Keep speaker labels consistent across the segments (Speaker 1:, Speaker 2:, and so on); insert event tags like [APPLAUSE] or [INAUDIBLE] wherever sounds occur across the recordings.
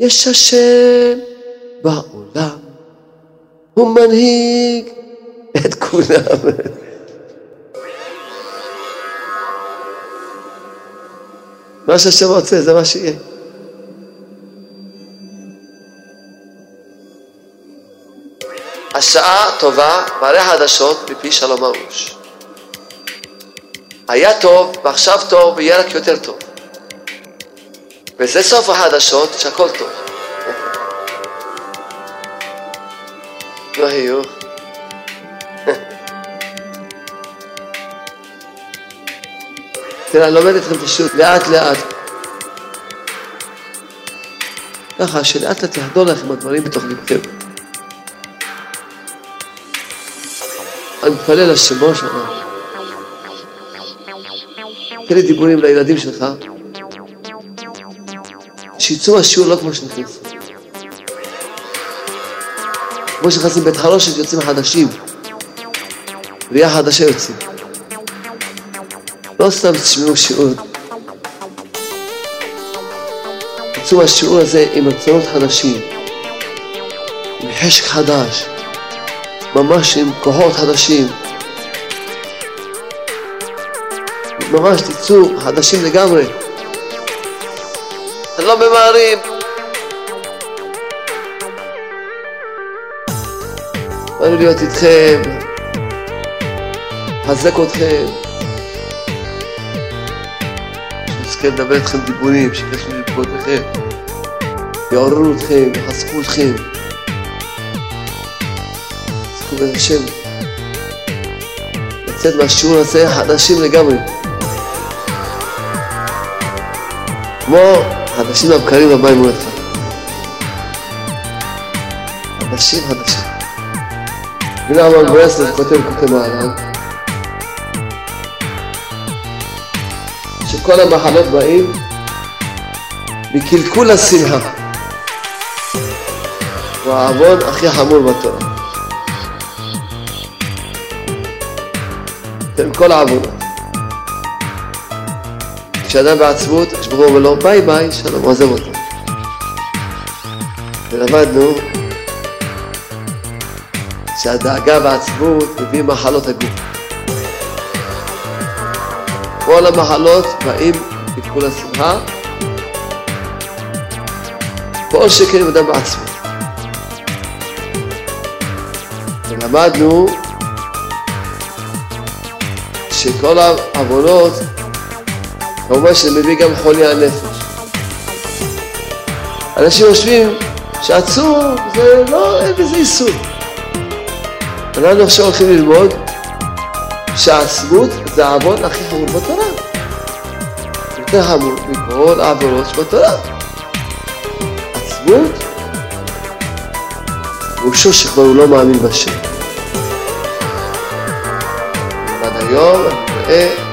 Speaker 1: יש השם בעולם, הוא מנהיג את כולם. מה שהשם רוצה, זה מה שיהיה. השעה טובה, מראה חדשות מפי שלום ארוש. היה טוב, ועכשיו טוב, ויהיה רק יותר טוב. וזה סוף החדשות, שהכל טוב. לא יהיו. [LAUGHS] תראה, אני לומד אתכם פשוט, לאט לאט. ככה שלאט לאט יחדור לכם הדברים בתוך לבכם. אני מתפלל לשמו שלנו. תן לי דיבורים לילדים שלך, שיצאו מהשיעור לא כמו שנכנסו. כמו שנכנסים בית חרושת יוצאים חדשים, ראייה חדשה יוצאים. לא סתם תשמעו שיעור. יצאו מהשיעור הזה עם רצונות חדשים, עם חשק חדש, ממש עם כוחות חדשים. ממש תצאו חדשים לגמרי. ממהרים. באנו להיות איתכם, לחזק אתכם, שנזכה לדבר איתכם דיבורים, שייכנסו לבכותיכם, יעוררו אתכם, יחזקו אתכם. יחזקו בן השם. לצאת מהשיעור הזה חדשים לגמרי. כמו חדשים הבקרים הבא אמונתך. חדשים חדשים. הנה אמר ברסלב כותב כותב מעלן שכל המחלות באים מקלקול השמחה. הוא העוון הכי חמור בתורה. אתם כל העוונות. כשאדם בעצמות, הוא אומר לו ביי ביי, שלום, עוזב אותו. ולמדנו שהדאגה והעצמות מביא מחלות הגוף. כל המחלות באים בכל השמחה, כל שכן עם אדם בעצמות. ולמדנו שכל העוונות כמובן שזה מביא גם חולי הנפש. אנשים חושבים שעצוב זה לא, אין בזה איסור. אנחנו עכשיו הולכים ללמוד שהעצמות זה העוון הכי חמור בתורה. יותר חמור מכל העוונות שבתורה. עצמות, פירושו שכבר הוא לא מאמין בשם. עד היום אני רואה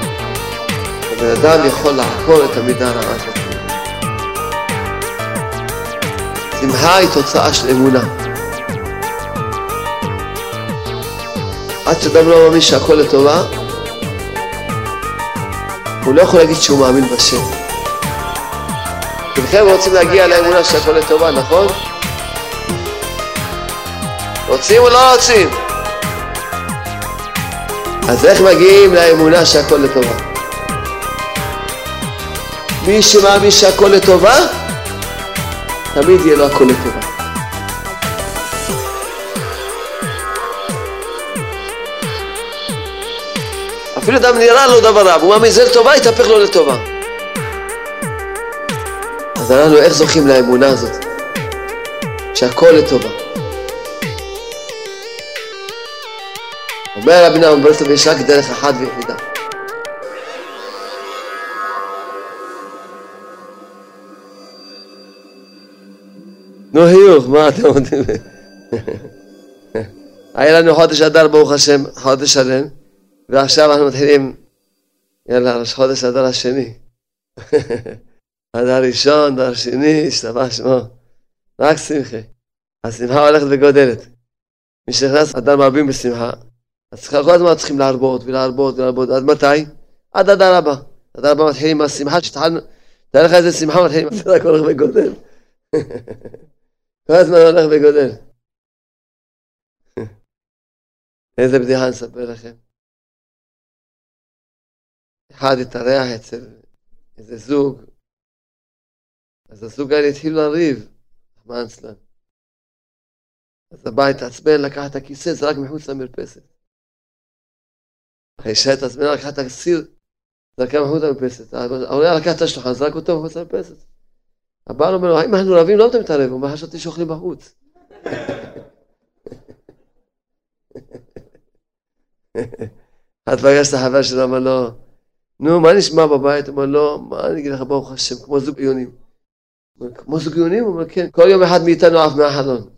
Speaker 1: הבן אדם יכול לעקור את המידה הרעה הזאת. שמחה היא תוצאה של אמונה. עד שאדם לא מאמין שהכל לטובה, הוא לא יכול להגיד שהוא מאמין בשם. כולכם רוצים להגיע לאמונה שהכל לטובה, נכון? רוצים או לא רוצים? אז איך מגיעים לאמונה שהכל לטובה? מי שמאמין שהכל לטובה, תמיד יהיה לו הכל לטובה. אפילו אדם נראה לו דבר רע, הוא מאמין זה לטובה, יתהפך לו לטובה. אז אנחנו איך זוכים לאמונה הזאת? שהכל לטובה. אומר רבי נחמן ברסלב, יש רק דרך אחת ויחידה. נו חיוך, מה אתם אומרים? היה לנו חודש אדר ברוך השם, חודש שלם, ועכשיו אנחנו מתחילים, יאללה, ראש חודש אדר השני. אדר ראשון, אדר שני, השתבח שמו. רק שמחה. השמחה הולכת וגודלת. מי שנכנס אדר מרבים בשמחה, אז כל הזמן צריכים להרבות ולהרבות ולהרבות. עד מתי? עד אדר הבא. אדר הבא מתחילים עם השמחה שהתחלנו, תאר לך איזה שמחה מתחילים, רק הולך וגודל. כל הזמן הולך וגודל. [LAUGHS] איזה בדיחה נספר לכם? אחד התארח אצל איזה זוג, אז הזוג האלה התחילו לריב, רחמן. אז הבא התעצבן, לקח את הכיסא, זרק מחוץ למרפסת. אחרי שהתעצבן, לקח את הסיר, זרקה מחוץ למרפסת. העולה לקח את השולחן, זרק אותו מחוץ למרפסת. הבעל אומר לו, האם אנחנו רבים? לא אתה מתערב. הוא אומר, חשבתי שאוכלים בחוץ. את פגשת החבר שלו, אמר לו, נו, מה נשמע בבית? הוא אומר, לא, מה אני אגיד לך, ברוך השם, כמו זוג עיונים. כמו זוג עיונים? הוא אומר, כן, כל יום אחד מאיתנו עף מהחלון.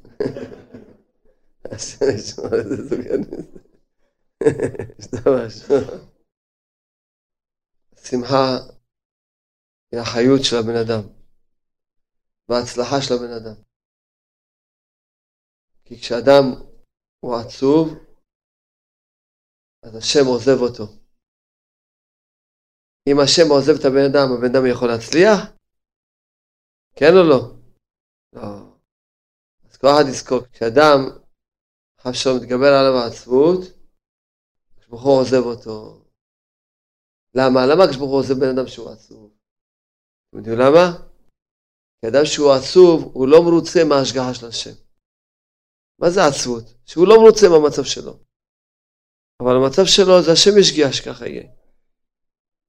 Speaker 1: שמחה היא החיות של הבן אדם, וההצלחה של הבן אדם. כי כשאדם הוא עצוב, אז השם עוזב אותו. אם השם עוזב את הבן אדם, הבן אדם יכול להצליח? כן או לא? לא. אז כל אחד יזכור, כשאדם, חב שלום, מתגבר עליו העצבות, הוא עוזב אותו. למה? למה הוא עוזב בן אדם שהוא עצוב? אתם יודעים למה? כי אדם שהוא עצוב, הוא לא מרוצה מההשגחה של השם. מה זה עצבות? שהוא לא מרוצה מהמצב שלו. אבל המצב שלו זה השם ישגיח שככה יהיה.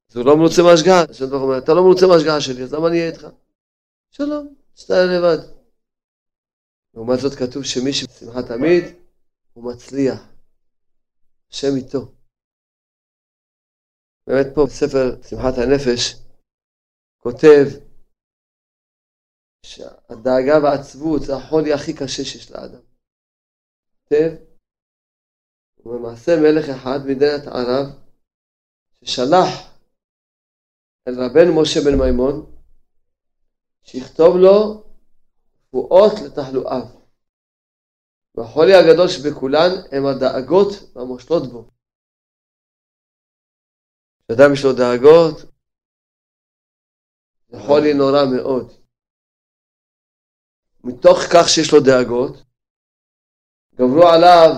Speaker 1: אז הוא לא מרוצה מההשגחה, השם אומר, אתה לא מרוצה מההשגחה שלי, אז למה אני אהיה איתך? שלום, שתהיה לבד. לעומת זאת כתוב שמי שבשמחה תמיד, הוא מצליח. השם איתו. באמת פה בספר שמחת הנפש כותב שהדאגה והעצבות זה החולי הכי קשה שיש לאדם. כותב, ובמעשה מלך אחד מדינת ערב ששלח אל רבנו משה בן מימון שיכתוב לו תבואות לתחלואיו. והחולי הגדול שבכולן הם הדאגות והמושלות בו. כשאדם יש לו דאגות, זה חולי נורא מאוד. מתוך כך שיש לו דאגות, גברו עליו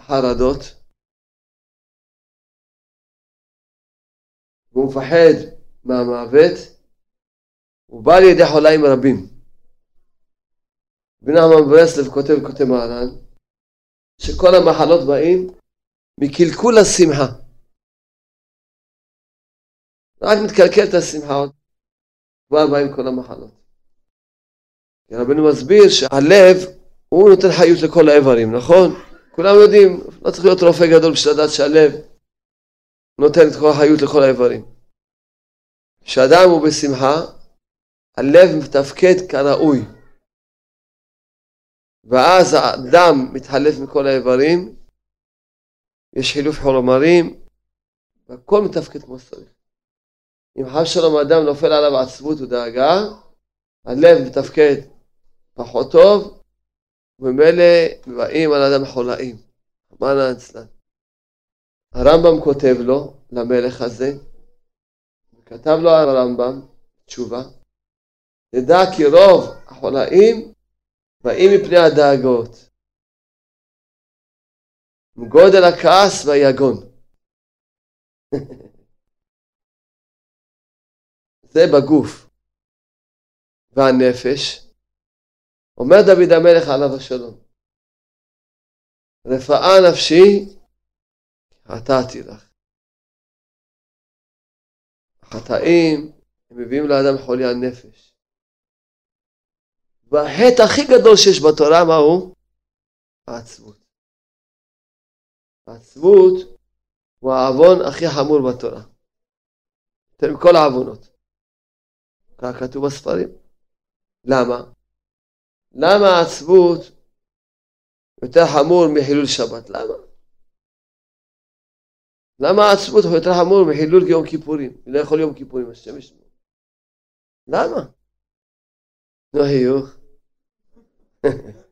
Speaker 1: חרדות, והוא מפחד מהמוות, הוא בא לידי חוליים רבים. בן אמן ברסלב כותב, כותב מהר"ן, שכל המחלות באים מקלקול השמחה. רק מתקלקל את השמחה, כבר באים כל המחלות. רבנו מסביר שהלב הוא נותן חיות לכל האיברים, נכון? כולם יודעים, לא צריך להיות רופא גדול בשביל לדעת שהלב נותן את כל החיות לכל האיברים. כשאדם הוא בשמחה, הלב מתפקד כראוי. ואז הדם מתחלף מכל האיברים, יש חילוף חומרים, והכל מתפקד כמו שצריך. אם חס שלום אדם נופל עליו עצבות ודאגה, הלב מתפקד פחות טוב, וממילא באים על אדם חולאים. אמרנה אצלן. הרמב"ם כותב לו, למלך הזה, וכתב לו הרמב"ם תשובה, נדע כי רוב החולאים באים מפני הדאגות. גודל הכעס והיגון. [LAUGHS] זה בגוף. והנפש, אומר דוד המלך עליו השלום, רפאה נפשי, חטאתי לך. החטאים, הם מביאים לאדם חולי הנפש. והחטא הכי גדול שיש בתורה, מה הוא? העצבות. העצבות הוא העוון הכי חמור בתורה. יותר מכל העוונות. כך כתוב בספרים. למה? למה העצבות יותר חמור מחילול שבת? למה? למה העצבות יותר חמור מחילול יום כיפורים? לא יכול יום כיפורים, ישמור. למה? נו חיוך. [LAUGHS]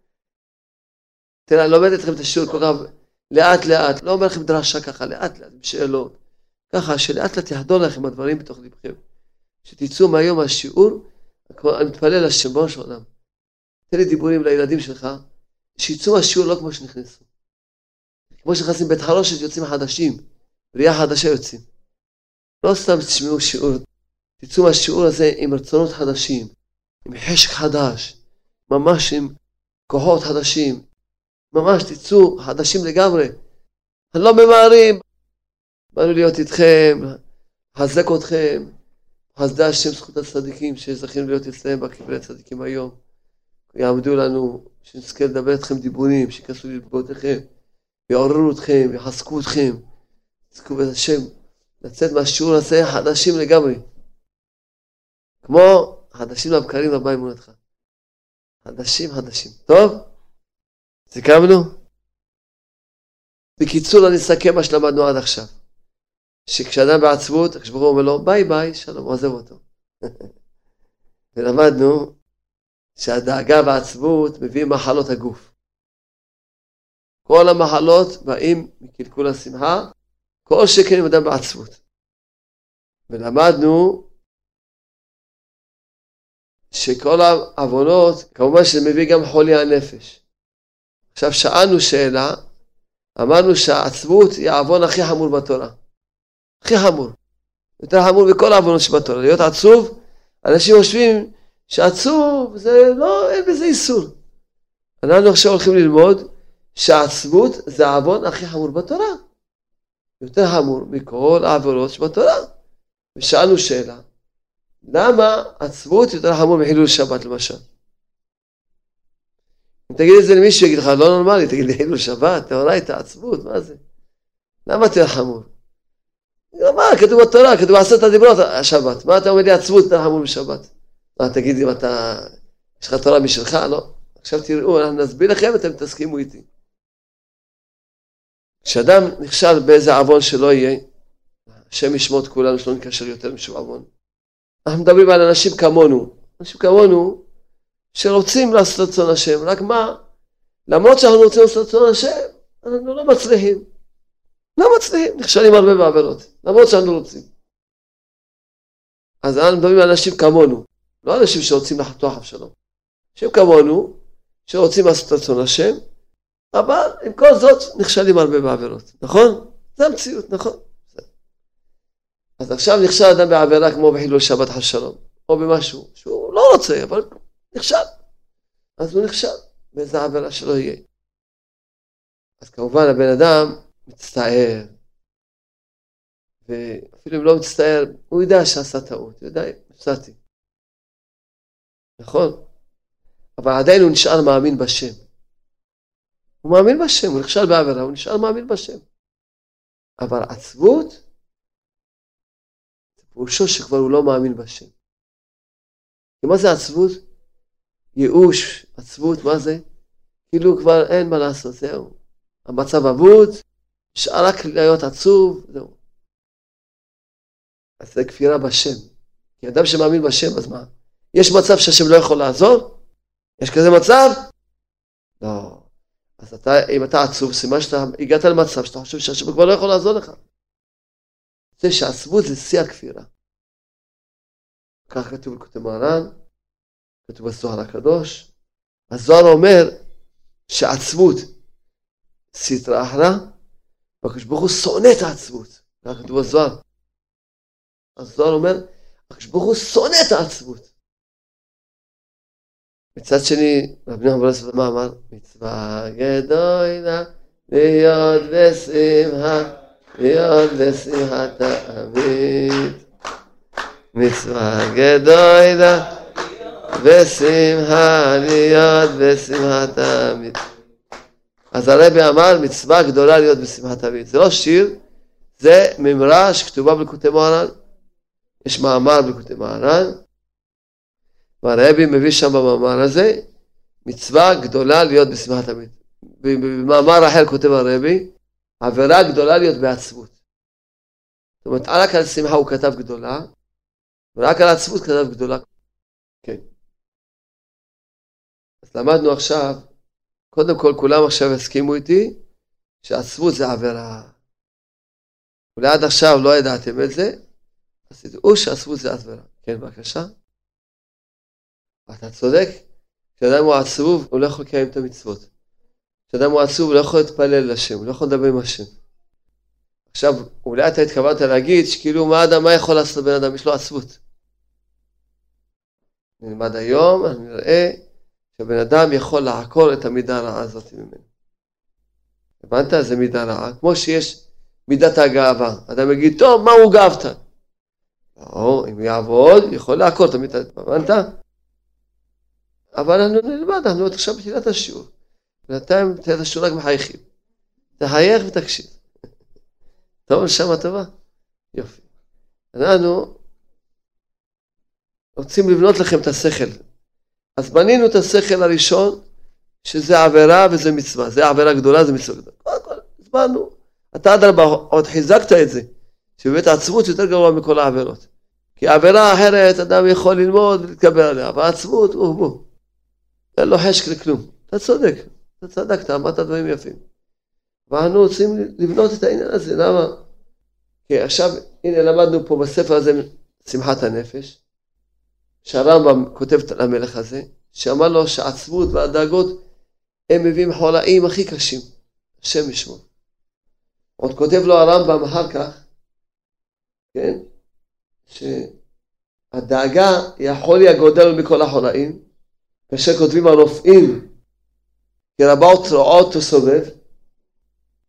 Speaker 1: תראה, אני לומד אתכם את השיעור כל כך לאט לאט, לא אומר לכם דרשה ככה, לאט לאט, בשאלות. ככה שלאט לאט יחדור לכם הדברים בתוך לבכם. שתצאו מהיום מהשיעור, אני מתפלל לשם בראש העולם. תן לי דיבורים לילדים שלך, שיצאו מהשיעור לא כמו שנכנסו. כמו שנכנסים בית חרושת יוצאים חדשים, בריאה חדשה יוצאים. לא סתם תשמעו שיעור, תצאו מהשיעור הזה עם רצונות חדשים, עם חשק חדש, ממש עם כוחות חדשים, ממש תצאו חדשים לגמרי. לא ממהרים, באנו להיות איתכם, לחזק אתכם, חסדי השם זכות הצדיקים שזכינו להיות אצלם בקברי הצדיקים היום. יעמדו לנו, שנזכה לדבר איתכם דיבורים, שיכנסו ללבותיכם, יעוררו אתכם, יחזקו אתכם. תזכו בית השם לצאת מהשיעור הזה חדשים לגמרי. כמו חדשים לבקרים לבא אמונתך. חדשים חדשים. טוב? סיכמנו? בקיצור, אני אסכם מה שלמדנו עד עכשיו. שכשאדם בעצבות, הקדוש הוא אומר לו ביי ביי, שלום, עוזב אותו. [LAUGHS] ולמדנו שהדאגה והעצבות מביאים מחלות הגוף. כל המחלות באים מקלקול השמחה, כל שכן עם אדם בעצבות. ולמדנו שכל העוונות, כמובן שזה מביא גם חולי הנפש. עכשיו שאלנו שאלה, אמרנו שהעצבות היא העוון הכי חמור בתורה. הכי חמור. יותר חמור מכל העוונות שבתורה. להיות עצוב, אנשים חושבים שעצוב זה לא, אין בזה איסור. אנחנו עכשיו הולכים ללמוד שעצבות זה העוון הכי חמור בתורה. יותר חמור מכל העוונות שבתורה. ושאלנו שאלה, למה עצבות יותר חמור מחילול שבת למשל? אם תגיד את זה למישהו, יגיד לך, לא נורמלי, תגיד לי חילול שבת, תאורייתא, עצבות, מה זה? למה יותר חמור? מה, כתוב בתורה, כתוב עשרת הדיברות, השבת. מה אתה אומר לי עצבות יותר חמור משבת? מה, תגיד לי, אתה, יש לך תורה משלך? לא. עכשיו תראו, אנחנו נסביר לכם, אתם תסכימו איתי. כשאדם נכשל באיזה עוון שלא יהיה, השם ישמוט כולנו שלא נקשר יותר משום עוון. אנחנו מדברים על אנשים כמונו, אנשים כמונו שרוצים לעשות רצון השם, רק מה, למרות שאנחנו רוצים לעשות רצון השם, אנחנו לא מצליחים. לא מצליחים, נכשלים הרבה בעבירות, למרות שאנחנו רוצים. אז אנחנו מדברים על אנשים כמונו, לא אנשים שרוצים לחתוך אבשלום. אנשים כמונו, שרוצים לעשות רצון השם, אבל עם כל זאת נכשלים הרבה בעבירות, נכון? זה המציאות, נכון? אז עכשיו נכשל אדם בעבירה כמו בחילול שבת חס שלום, או במשהו שהוא לא רוצה, אבל נכשל. אז הוא נכשל באיזה עבירה שלא יהיה. אז כמובן הבן אדם מצטער, ואפילו אם לא מצטער, הוא יודע שעשה טעות, הוא יודע, הפסדתי. נכון? אבל עדיין הוא נשאר מאמין בשם. הוא מאמין בשם, הוא נכשל בעבירה, הוא נשאר מאמין בשם. אבל עצבות, פירושו שכבר הוא לא מאמין בשם. כי מה זה עצבות? ייאוש, עצבות, מה זה? כאילו כבר אין מה לעשות, זהו. המצב אבוד, נשאר רק להיות עצוב, זהו. אז זה כפירה בשם. כי אדם שמאמין בשם, אז מה? יש מצב שהשם לא יכול לעזור? יש כזה מצב? לא. אז אתה, אם אתה עצוב, סימן שאתה הגעת למצב שאתה חושב שהשם כבר לא יכול לעזור לך. זה שעצבות זה שיא הכפירה. כך כתוב בכותב מרן, כתוב בזוהר הקדוש. הזוהר אומר שעצבות סטרא אחרא, והקדוש ברוך הוא שונא את העצבות. כך כתוב בזוהר. הזוהר אומר, הקדוש ברוך הוא שונא את העצבות. מצד שני, רבי נחמן ברסלב מה אמר? מצווה גדולה להיות בשמחה להיות בשמחה תמיד. מצווה גדולה בשמחה להיות בשמחה תמיד. אז הרבי אמר מצווה גדולה להיות בשמחה תמיד. זה לא שיר, זה ממרה שכתובה בלקוטי מוהר"ן. יש מאמר בלקוטי מוהר"ן, והרבי מביא שם במאמר הזה מצווה גדולה להיות בשמחה תמיד. במאמר אחר כותב הרבי, עבירה גדולה להיות בעצבות. זאת אומרת, רק על שמחה הוא כתב גדולה, ורק על עצבות כתב גדולה. כן. אז למדנו עכשיו, קודם כל כולם עכשיו הסכימו איתי, שעצבות זה עבירה. אולי עד עכשיו לא ידעתם את זה, אז תדעו שעצבות זה עבירה. כן, בבקשה. אתה צודק, כשאדם הוא עצוב, הוא לא יכול לקיים את המצוות. כשאדם הוא עצוב, הוא לא יכול להתפלל לשם, הוא לא יכול לדבר עם השם. עכשיו, אולי אתה התכוונת להגיד שכאילו מה אדם, מה יכול לעשות לבן אדם? יש לו עצבות. נלמד היום, אני נראה שהבן אדם יכול לעקור את המידה הרעה הזאת ממנו. הבנת? זה מידה רעה. כמו שיש מידת הגאווה. אדם יגיד, טוב, מה הוא גאוותן? או, אם יעבוד, יכול לעקור את המידה, הבנת? אבל אנחנו נלמד, אנחנו עוד עכשיו בתחילת השיעור. בינתיים בתחילת השיעור רק מחייכים. תחייך ותקשיב. [LAUGHS] טוב, נשמה טובה? יופי. אנחנו רוצים לבנות לכם את השכל. אז בנינו את השכל הראשון, שזה עבירה וזה מצווה. זה עבירה גדולה, זה מצווה גדולה. קודם כל, הסברנו. אתה אדרבה עוד חיזקת את זה, שבאמת העצמות יותר גרוע מכל העבירות. כי עבירה אחרת, אדם יכול ללמוד ולהתקבל עליה, אבל העצמות, הוא, הוא. אין לו חשק לכלום. אתה צודק, אתה צדקת, אמרת דברים יפים. ואנחנו רוצים לבנות את העניין הזה, למה? כי עכשיו, הנה למדנו פה בספר הזה, שמחת הנפש, שהרמב"ם כותב למלך הזה, שאמר לו שהעצבות והדאגות הם מביאים חולאים הכי קשים, השם ישמור. עוד כותב לו הרמב"ם אחר כך, כן, שהדאגה היא החולי הגודל מכל החולאים, כאשר כותבים הרופאים, כי רבות רעות תסובב,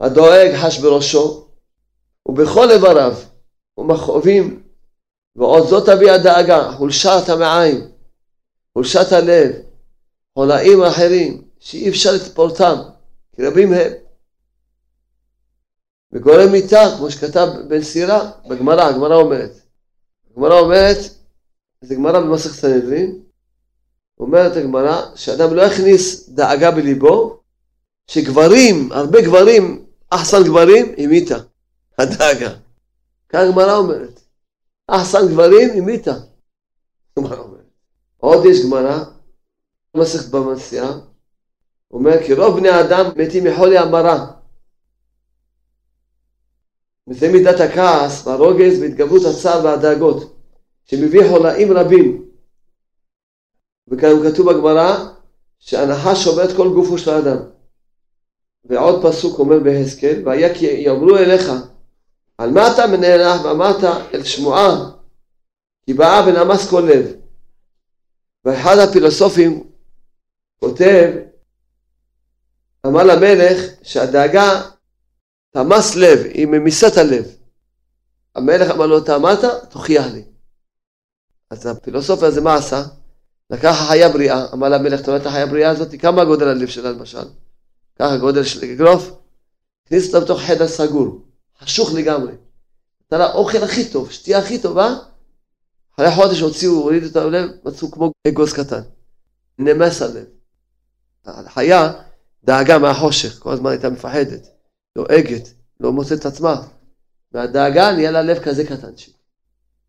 Speaker 1: הדואג חש בראשו, ובכל איבריו ומכאובים, ועוד זאת תביא הדאגה, חולשת המעיים, חולשת הלב, חולאים אחרים, שאי אפשר לתפורתם, כי רבים הם. וגורם מיתה, כמו שכתב בן סירה, בגמרא, הגמרא אומרת. הגמרא אומרת, זה גמרא במסכת סנהדרין, אומרת הגמרא, שאדם לא יכניס דאגה בליבו, שגברים, הרבה גברים, אחסן גברים, המיתה, הדאגה. כך הגמרא אומרת. אחסן גברים, המיתה. עוד יש גמרא, מסכת במסיעה, אומר כי רוב בני האדם מתים מחולי המרה. וזה מידת הכעס והרוגז והתגברות הצער והדאגות, שמביא חולאים רבים. וכאן כתוב בגמרא שהנחש את כל גופו של האדם. ועוד פסוק אומר בהסכם, והיה כי יאמרו אליך, על מה אתה מנהלך ואמרת אל שמועה, כי באה ונמס כל לב. ואחד הפילוסופים כותב, אמר למלך שהדאגה תמס לב, היא ממיסה את הלב. המלך אמר לו, אתה אמרת? תוכיח לי. אז הפילוסופיה הזה מה עשה? לקח חיה בריאה, אמר למלך, אתה רואה את החיה הבריאה הזאת? כמה גודל הלב שלה למשל? ככה גודל של אגרוף, הכניס אותה בתוך חדר סגור, חשוך לגמרי. נתן לה אוכל הכי טוב, שתייה הכי טובה, אחרי חודש הוציאו, הורידו את הלב, מצאו כמו אגוז קטן. נמס הלב. החיה דאגה מהחושך, כל הזמן הייתה מפחדת, דואגת, לא מוצאת את עצמה. והדאגה נהיה לה לב כזה קטנצ'יק.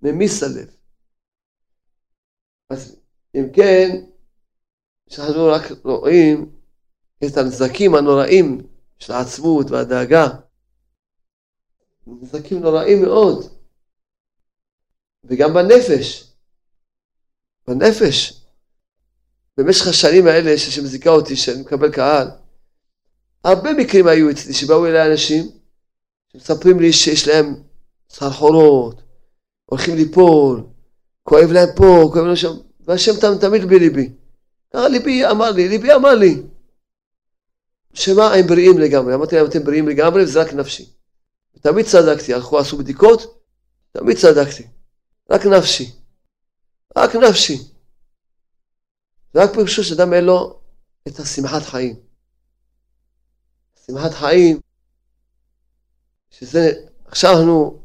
Speaker 1: ממיס הלב. אז אם כן, כשאנחנו רק רואים את הנזקים הנוראים של העצמות והדאגה, נזקים נוראים מאוד. וגם בנפש. בנפש. במשך השנים האלה שמזיקה אותי, שאני מקבל קהל, הרבה מקרים היו אצלי שבאו אליי אנשים שמספרים לי שיש להם סחרחורות, הולכים ליפול, כואב להם פה, כואב להם שם, והשם תמיד בליבי. ככה ליבי אמר לי, ליבי אמר לי, שמה הם בריאים לגמרי. אמרתי להם, אתם בריאים לגמרי, וזה רק נפשי. תמיד צדקתי, הלכו, עשו בדיקות, תמיד צדקתי. רק נפשי. רק נפשי. רק פירושו שאדם אין לו את השמחת חיים. שמחת חיים, שזה, עכשיו אנחנו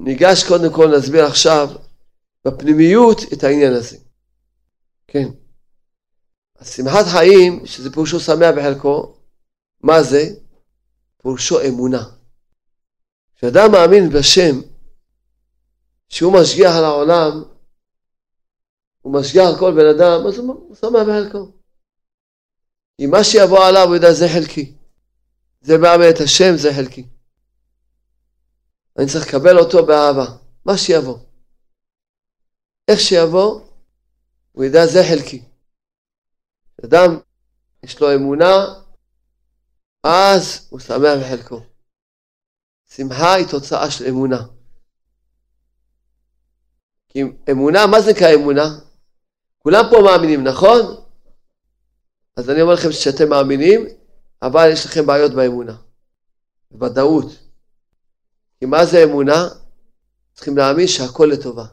Speaker 1: ניגש קודם כל להסביר עכשיו בפנימיות את העניין הזה. כן. השמחת חיים, שזה פירושו שמח בחלקו, מה זה? פירושו אמונה. כשאדם מאמין בשם, שהוא משגיח על העולם, הוא משגיח על כל בן אדם, אז הוא שמח בחלקו. כי מה שיבוא עליו הוא יודע זה חלקי. זה בא מאת השם, זה חלקי. אני צריך לקבל אותו באהבה, מה שיבוא. איך שיבוא, הוא ידע זה חלקי. אדם, יש לו אמונה, אז הוא שמח בחלקו. שמחה היא תוצאה של אמונה. כי אמונה, מה זה נקרא אמונה? כולם פה מאמינים, נכון? אז אני אומר לכם שאתם מאמינים, אבל יש לכם בעיות באמונה. ודאות. כי מה זה אמונה? צריכים להאמין שהכל לטובה.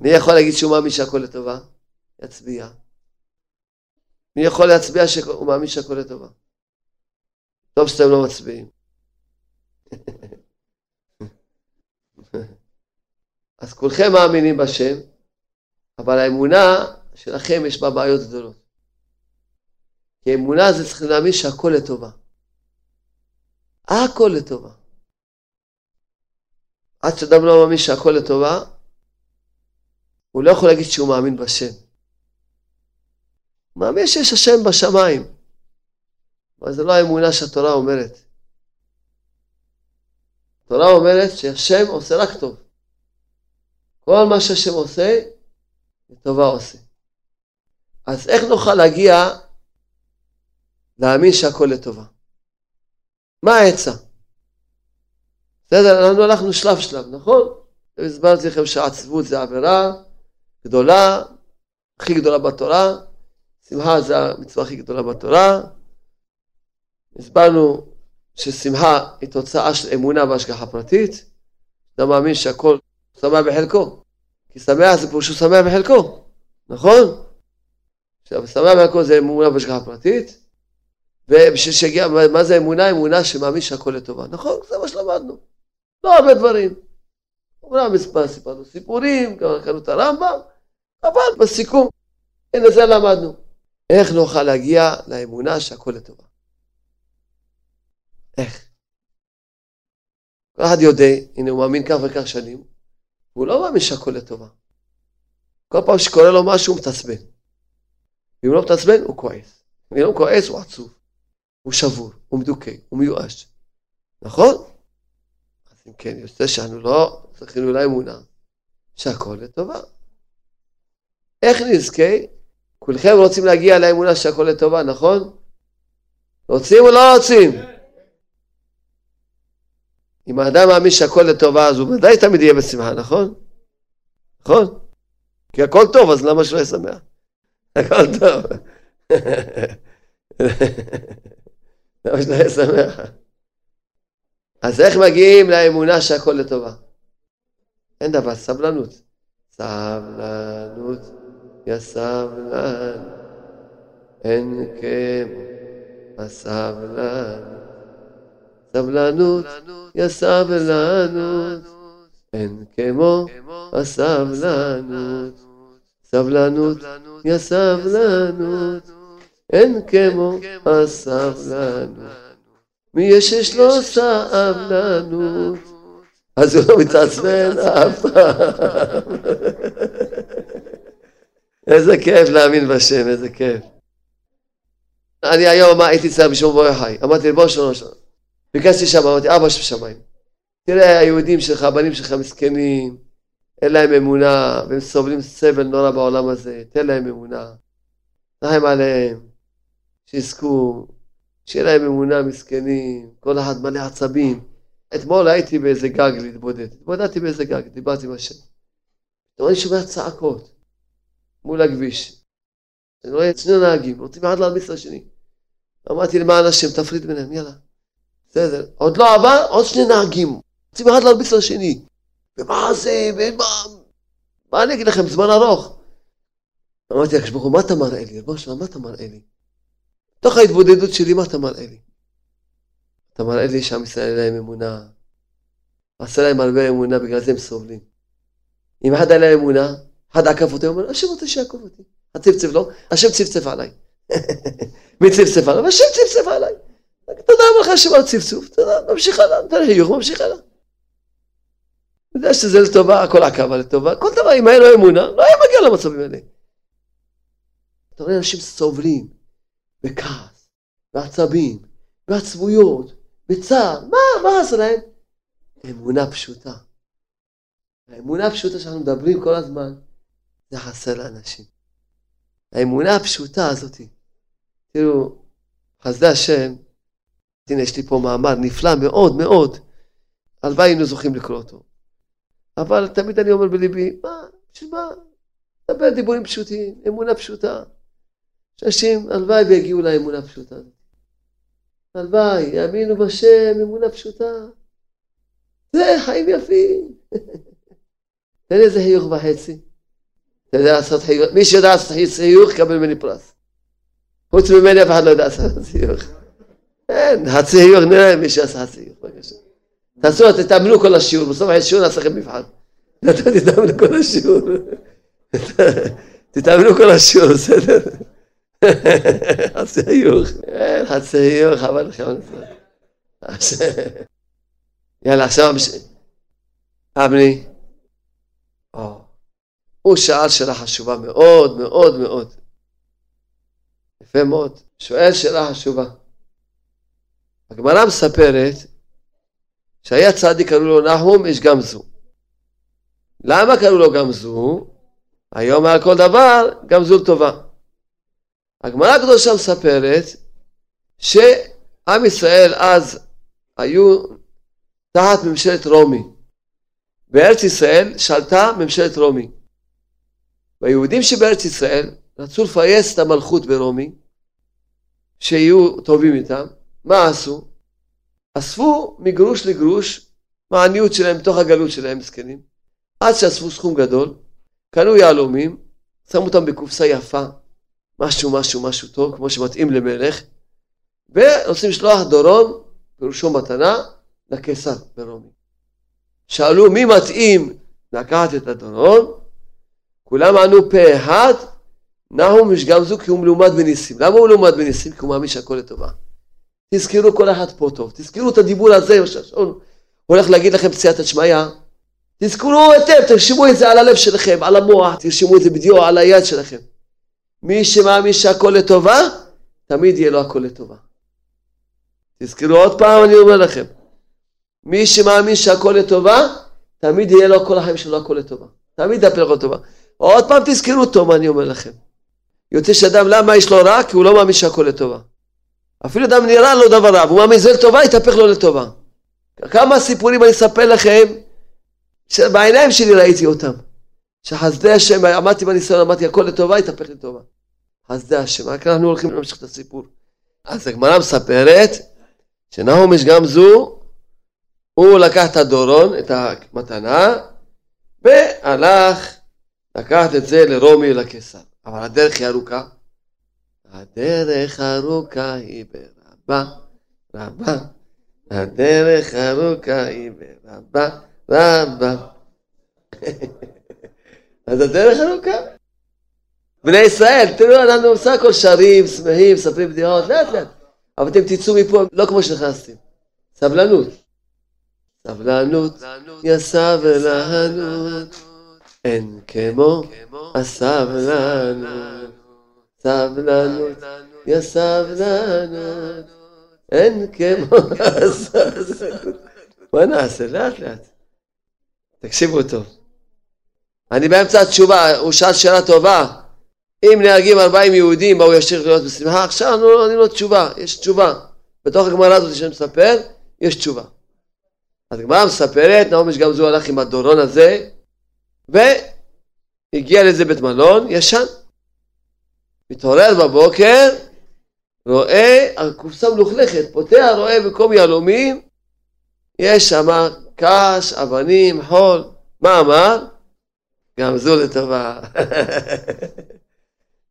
Speaker 1: מי יכול להגיד שהוא מאמין שהכל לטובה? יצביע. מי יכול להצביע שהוא מאמין שהכל לטובה? טוב שאתם לא מצביעים. [LAUGHS] אז כולכם מאמינים בשם, אבל האמונה שלכם יש בה בעיות גדולות. כי אמונה זה צריך להאמין שהכל לטובה. הכל לטובה. עד שאדם לא מאמין שהכל לטובה, הוא לא יכול להגיד שהוא מאמין בשם. הוא מאמין שיש השם בשמיים, אבל זה לא האמונה שהתורה אומרת. התורה אומרת שהשם עושה רק טוב. כל מה שהשם עושה, לטובה עושה. אז איך נוכל להגיע להאמין שהכל לטובה? מה העצה? בסדר, אנחנו הלכנו שלב שלב, נכון? הסברתי לכם שעצבות זה עבירה גדולה, הכי גדולה בתורה, שמחה זה המצווה הכי גדולה בתורה. הסברנו ששמחה היא תוצאה של אמונה בהשגחה פרטית. אתה מאמין שהכל שמח בחלקו. כי שמח זה שהוא שמח בחלקו, נכון? עכשיו, שמח בחלקו זה אמונה בהשגחה פרטית. ובשביל שיגיע, מה זה אמונה? אמונה שמאמין שהכל לטובה. נכון? זה מה שלמדנו. לא הרבה דברים. אומנם מספר סיפרנו סיפורים, גם קראנו את הרמב"ם, אבל בסיכום, הנה זה למדנו. איך נוכל להגיע לאמונה שהכל לטובה? איך? כל אחד יודע, הנה הוא מאמין כך וכך שנים, והוא לא מאמין שהכל לטובה. כל פעם שקורה לו משהו הוא מתעצבן. ואם לא מתעצבן הוא כועס. ואם לא כועס הוא עצוב. הוא שבור, הוא מדוכא, הוא מיואש. נכון? אז אם כן, יוצא שאנו לא צריכים אולי אמונה שהכל לטובה. איך נזכה? כולכם רוצים להגיע לאמונה שהכל לטובה, נכון? רוצים או לא רוצים? אם האדם מאמין שהכל לטובה, אז הוא ודאי תמיד יהיה בשמחה, נכון? נכון? כי הכל טוב, אז למה שלא יהיה שמח? הכל טוב. [LAUGHS] למה שלא יהיה שמח? אז איך מגיעים לאמונה שהכל לטובה? אין דבר, סבלנות. סבלנות, יא סבלן, אין כמו הסבלנות. סבלנות, יא סבלנות, אין כמו הסבלנות. סבלנות, יא סבלנות, אין כמו הסבלנות. מי יש שיש לו סבלנות, אז הוא לא מתעצבן אף פעם. איזה כיף להאמין בשם, איזה כיף. אני היום הייתי אצלם בורא חי, אמרתי לבוא שלום שלום. ביקשתי שם, אמרתי, אבא שבשמיים. תראה, היהודים שלך, הבנים שלך מסכנים, אין להם אמונה, והם סובלים סבל נורא בעולם הזה, תן להם אמונה. רחם עליהם, שיזכו, שיהיה להם אמונה מסכנים, כל אחד מלא עצבים. אתמול הייתי באיזה גג להתבודד, התבודדתי באיזה גג, דיברתי עם השם. אני שומע צעקות מול הכביש. אני רואה את שני נהגים, רוצים אחד להרביץ לשני. אמרתי למען השם, תפריד ביניהם, יאללה. בסדר. עוד לא עבר, עוד שני נהגים. רוצים אחד להרביץ לשני. ומה זה, ומה... מה אני אגיד לכם, זמן ארוך. אמרתי לקדוש ברוך הוא, מה אתה מראה לי? ריבונו שלמה, מה אתה מראה לי? תוך ההתבודדות שלי, מה אתה מראה לי? אתה מראה לי שעם ישראל אין להם אמונה. עשה להם הרבה אמונה, בגלל זה הם סובלים. אם אחד היה להם אמונה, אחד עקף אותי, הוא אומר, השם רוצה שיעקב אותי. הצפצף לא, השם צפצף עליי. [LAUGHS] מי צפצף עליי? השם צפצף עליי. תודה לך השם על צפצוף, תודה, ממשיך הלאה, נותן חיוך, ממשיך הלאה. יודע שזה לטובה, הכל עקבה לטובה, כל דבר, אם היה לו אמונה, לא היה מגיע למצבים האלה. אתה רואה אנשים סובלים, בכעס, בעצבים, בעצבויות, בצער, מה, מה עשה להם? אמונה פשוטה. האמונה הפשוטה שאנחנו מדברים כל הזמן, זה חסר לאנשים. האמונה הפשוטה הזאת. תראו, חסדי השם, הנה יש לי פה מאמר נפלא מאוד מאוד, הלוואי היינו זוכים לקרוא אותו. אבל תמיד אני אומר בליבי, מה, בשביל מה? דבר דיבורים פשוטים, אמונה פשוטה. שאנשים, הלוואי ויגיעו לאמונה הפשוטה הזאת. הלוואי, יאמינו בשם, אמונה פשוטה. זה חיים יפים. [LAUGHS] תן איזה חיוך וחצי. אתה יודע לעשות חיוך, מי שיודע לעשות חיוך יקבל ממני פרס. חוץ ממני אף אחד לא יודע לעשות חיוך. אין, חצי חיוך נראה מי שעשה חצי חיוך, בבקשה. תעשו, תתאמנו כל השיעור, בסוף השיעור נעשה לכם מבחן. תתאמנו כל השיעור. תתאמנו כל השיעור, בסדר? חצי חיוך. אין, חצי חיוך, חבל לכם. יאללה, עכשיו... אבני. הוא שאל שאלה חשובה מאוד מאוד מאוד. יפה מאוד. שואל שאלה חשובה. הגמרא מספרת שהיה צדיק קראו לו נחום איש גמזו. למה קראו לו גמזו? היום על כל דבר גמזו לטובה. הגמרא הקדושה מספרת שעם ישראל אז היו תחת ממשלת רומי. בארץ ישראל שלטה ממשלת רומי. והיהודים שבארץ ישראל רצו לפייס את המלכות ברומי, שיהיו טובים איתם, מה עשו? אספו מגרוש לגרוש מהעניות שלהם בתוך הגלות שלהם, זקנים, עד שאספו סכום גדול, קנו יהלומים, שמו אותם בקופסה יפה, משהו משהו משהו טוב, כמו שמתאים למלך, ורוצים לשלוח דורון, פירושו מתנה, לקיסר ברומי. שאלו מי מתאים לקחת את הדורון, כולם ענו פה אחד, נחום משגמזו כי הוא מלומד בניסים. למה הוא מלומד בניסים? כי הוא מאמין שהכל לטובה. תזכרו כל אחד פה טוב, תזכרו את הדיבור הזה, שהשעון הולך להגיד לכם פציעת השמיא. תזכרו היטב, תרשמו את זה על הלב שלכם, על המוח, תרשמו את זה בדיוק על היד שלכם. מי שמאמין שהכל לטובה, תמיד יהיה לו הכל לטובה. תזכרו עוד פעם, אני אומר לכם. מי שמאמין שהכל לטובה, תמיד יהיה לו כל החיים שלו הכל לטובה. תמיד הפלח לטובה. עוד פעם תזכרו טוב מה אני אומר לכם. יוצא שאדם, למה יש לו רע? כי הוא לא מאמין שהכל לטובה. אפילו אדם נראה לו דבר רע, והוא מאמין זה לטובה, יתהפך לו לטובה. כמה סיפורים אני אספר לכם, שבעיניים שלי ראיתי אותם. שחסדי השם, עמדתי בניסיון, אמרתי הכל לטובה, יתהפך לטובה. חסדי השם, רק אנחנו הולכים להמשיך את הסיפור. אז הגמרא מספרת, שנחום יש גם זו, הוא לקח את הדורון, את המתנה, והלך לקחת את זה לרומי לקיסר. אבל הדרך היא ארוכה. הדרך ארוכה היא ברבה, רבה. הדרך ארוכה היא ברבה, רבה. [LAUGHS] אז הדרך ארוכה. בני ישראל, תראו, אנחנו בסך הכל שרים, שמחים, מספרים בדיחות, לאט לאט. אבל אתם תצאו מפה לא כמו שנכנסתם. סבלנות. סבלנות, יא סבלנות. אין כמו הסבלנות, סבלנות, יא סבלנות, אין כמו הסבלנות. מה נעשה? לאט לאט. תקשיבו טוב. אני באמצע התשובה, הוא שאל שאלה טובה. אם נהרגים ארבעים יהודים, מה הוא ימשיך להיות בשמחה? עכשיו אנחנו לא נותנים לו תשובה, יש תשובה. בתוך הגמרא הזאת שאני מספר, יש תשובה. אז הגמרא מספרת, נעמי שגם זו הלך עם הדורון הזה, והגיע לאיזה בית מלון, ישן. מתעורר בבוקר, רואה, הקופסה מלוכלכת, פותח, רואה במקום יהלומים, יש שם קש, אבנים, חול. מה אמר? גם זו לטובה.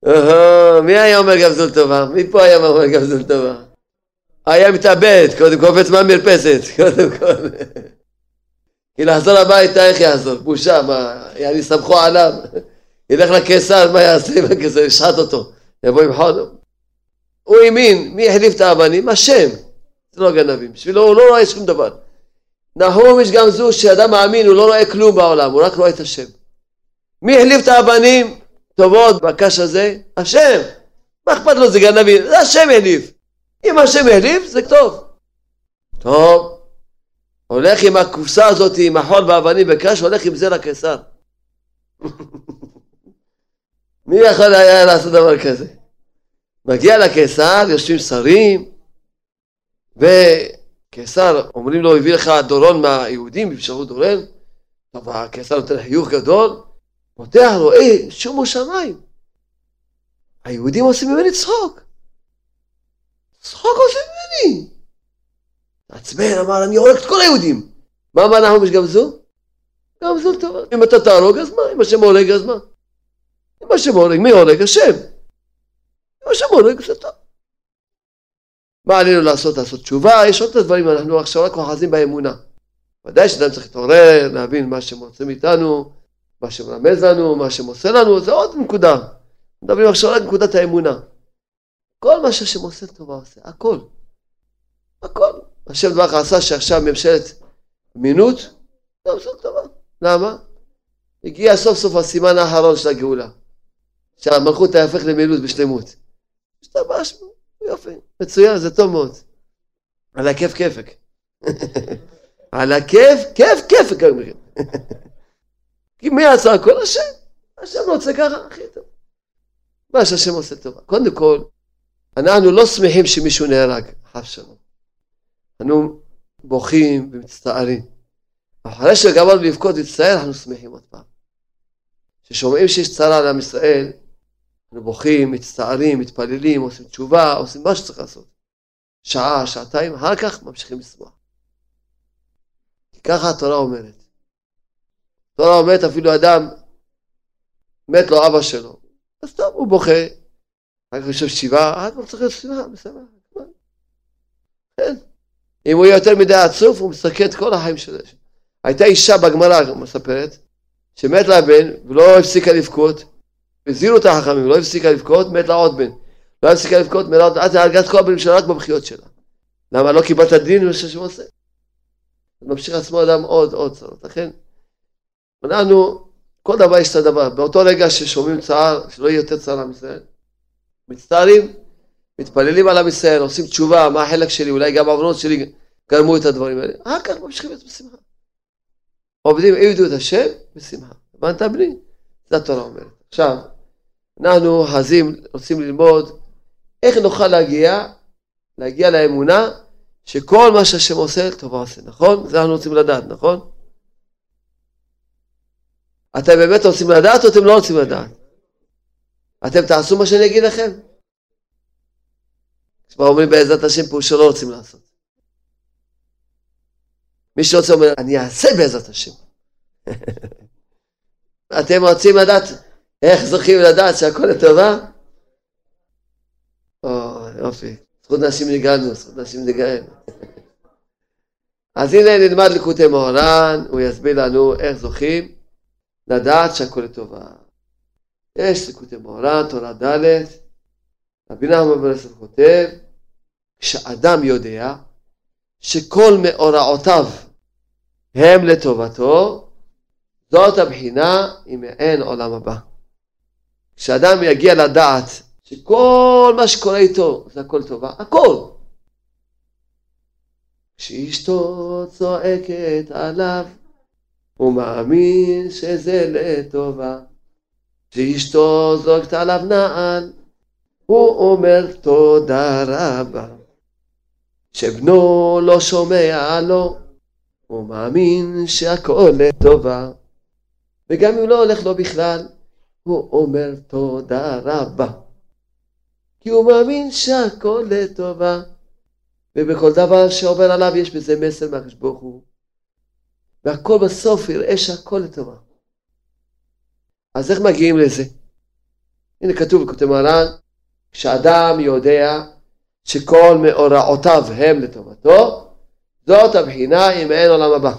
Speaker 1: [LAUGHS] מי היה אומר גם זו לטובה? מי פה היה אומר גם זו לטובה? היה מתאבד, קודם קופץ מהמרפסת, קודם כל. [LAUGHS] כי לחזור הביתה, איך יעזור? בושה, מה, יעני סמכו עליו. [LAUGHS] ילך לקיסר, מה יעשה עם הקיסר? ישחט אותו. יבוא עם חודו. הוא האמין, מי החליף את האבנים? השם. זה לא גנבים. בשבילו הוא לא רואה שום דבר. נחום יש גם זו שאדם מאמין, הוא לא רואה כלום בעולם, הוא רק רואה את השם. מי החליף את האבנים טובות בקש הזה? השם. מה אכפת לו זה גנבים? זה השם החליף. אם השם החליף, זה טוב. טוב. הולך עם הקופסה הזאת, עם החול והאבנים וקש, הולך עם זה לקיסר. [LAUGHS] מי יכול היה לעשות דבר כזה? מגיע לקיסר, יושבים שרים, וקיסר, אומרים לו, הביא לך דורון מהיהודים, אפשרו דורון, טוב, הקיסר נותן חיוך גדול, פותח לו, היי, שומו שמיים. היהודים עושים ממני צחוק. צחוק עושים ממני. עצבן, אמר, אני הורג את כל היהודים. מה אמר נחום גמזו? גמזו טוב. אם אתה תהרוג, אז מה? אם השם הורג, אז מה? אם השם הורג, מי הורג? השם. אם השם הורג, זה טוב. מה עלינו לעשות? לעשות תשובה? יש עוד את הדברים, אנחנו עכשיו רק אוחזים באמונה. ודאי שאדם צריך להתעורר, להבין מה שהם רוצים מאיתנו, מה שמרמז לנו, מה שהם עושה לנו, זה עוד נקודה. מדברים עכשיו רק נקודת האמונה. כל מה שהשם עושה טובה עושה, הכל. הכל. השם דבר עשה שעכשיו ממשלת אמינות, גם זאת טובה. למה? הגיע סוף סוף הסימן האחרון של הגאולה. שהמלכות תהפך למילות בשלמות. השתבש, יופי, מצוין, זה טוב מאוד. על הכיף כיפק. [LAUGHS] על הכיף, כיף כיפק. [LAUGHS] כי מי עשה הכל? השם. השם רוצה ככה, הכי טוב. מה שהשם עושה טובה. קודם כל, אנחנו לא שמחים שמישהו נהרג, חס שלום. אנו בוכים ומצטערים. אחרי שגמרנו לבכות ולהצטער, אנחנו שמחים עוד פעם. כששומעים שיש צרה לעם ישראל, אנחנו בוכים, מצטערים, מתפללים, עושים תשובה, עושים מה שצריך לעשות. שעה, שעתיים, אחר כך ממשיכים לשמוח. כי ככה התורה אומרת. התורה אומרת אפילו אדם, מת לו אבא שלו, אז טוב, הוא בוכה, רק חושב שבעה, אז הוא צריך להיות שבעה, בסדר. כן. אם הוא יהיה יותר מדי עצוב, הוא מסכן את כל החיים שלו. הייתה אישה בגמרא, מספרת, שמת לה בן ולא הפסיקה לבכות, הזהירו את החכמים, לא הפסיקה לבכות, מת לה עוד בן. לא הפסיקה לבכות, מת לה עוד, עד הרגת כל הבנים שלה רק בבכיות שלה. למה לא קיבלת דין מה שהשם עושה? ממשיך עצמו אדם עוד עוד צרות. לכן, אנחנו, כל דבר יש את הדבר. באותו רגע ששומעים צער, שלא יהיה יותר צער לעם ישראל, מצטערים, מתפללים על עם ישראל, עושים תשובה, מה החלק שלי, אולי גם העוונות שלי גרמו את הדברים האלה. אחר כך ממשיכים את בשמחה. עובדים, עבדו את השם בשמחה. הבנת בני? זה התורה אומרת. עכשיו, אנחנו חזים, רוצים ללמוד איך נוכל להגיע, להגיע לאמונה שכל מה שהשם עושה, טובה עושה, נכון? זה אנחנו רוצים לדעת, נכון? אתם באמת רוצים לדעת או אתם לא רוצים לדעת? אתם תעשו מה שאני אגיד לכם? כבר אומרים בעזרת השם פה שלא רוצים לעשות. מי שרוצה אומר, אני אעשה בעזרת השם. [LAUGHS] אתם רוצים לדעת איך זוכים לדעת שהכל לטובה? או, יופי. זכות נשים נגענו, זכות נשים נגענו. אז הנה נלמד לקוטי מוהר"ן, הוא יסביר לנו איך זוכים לדעת שהכל לטובה. יש לקוטי מוהר"ן, תורה ד', רבי נחמן ברסלב כותב, כשאדם יודע שכל מאורעותיו הם לטובתו, זאת הבחינה אם אין עולם הבא. כשאדם יגיע לדעת שכל מה שקורה איתו זה הכל טובה, הכל. כשאשתו צועקת עליו, הוא מאמין שזה לטובה. כשאשתו זורקת עליו נעל, הוא אומר תודה רבה. שבנו לא שומע לו, הוא מאמין שהכל לטובה. וגם אם לא הולך לו בכלל, הוא אומר תודה רבה. כי הוא מאמין שהכל לטובה. ובכל דבר שעובר עליו יש בזה מסר מהקדוש ברוך הוא. והכל בסוף יראה שהכל לטובה. אז איך מגיעים לזה? הנה כתוב בכותב מרן, כשאדם יודע שכל מאורעותיו הם לטובתו, זאת הבחינה אם אין עולם הבא.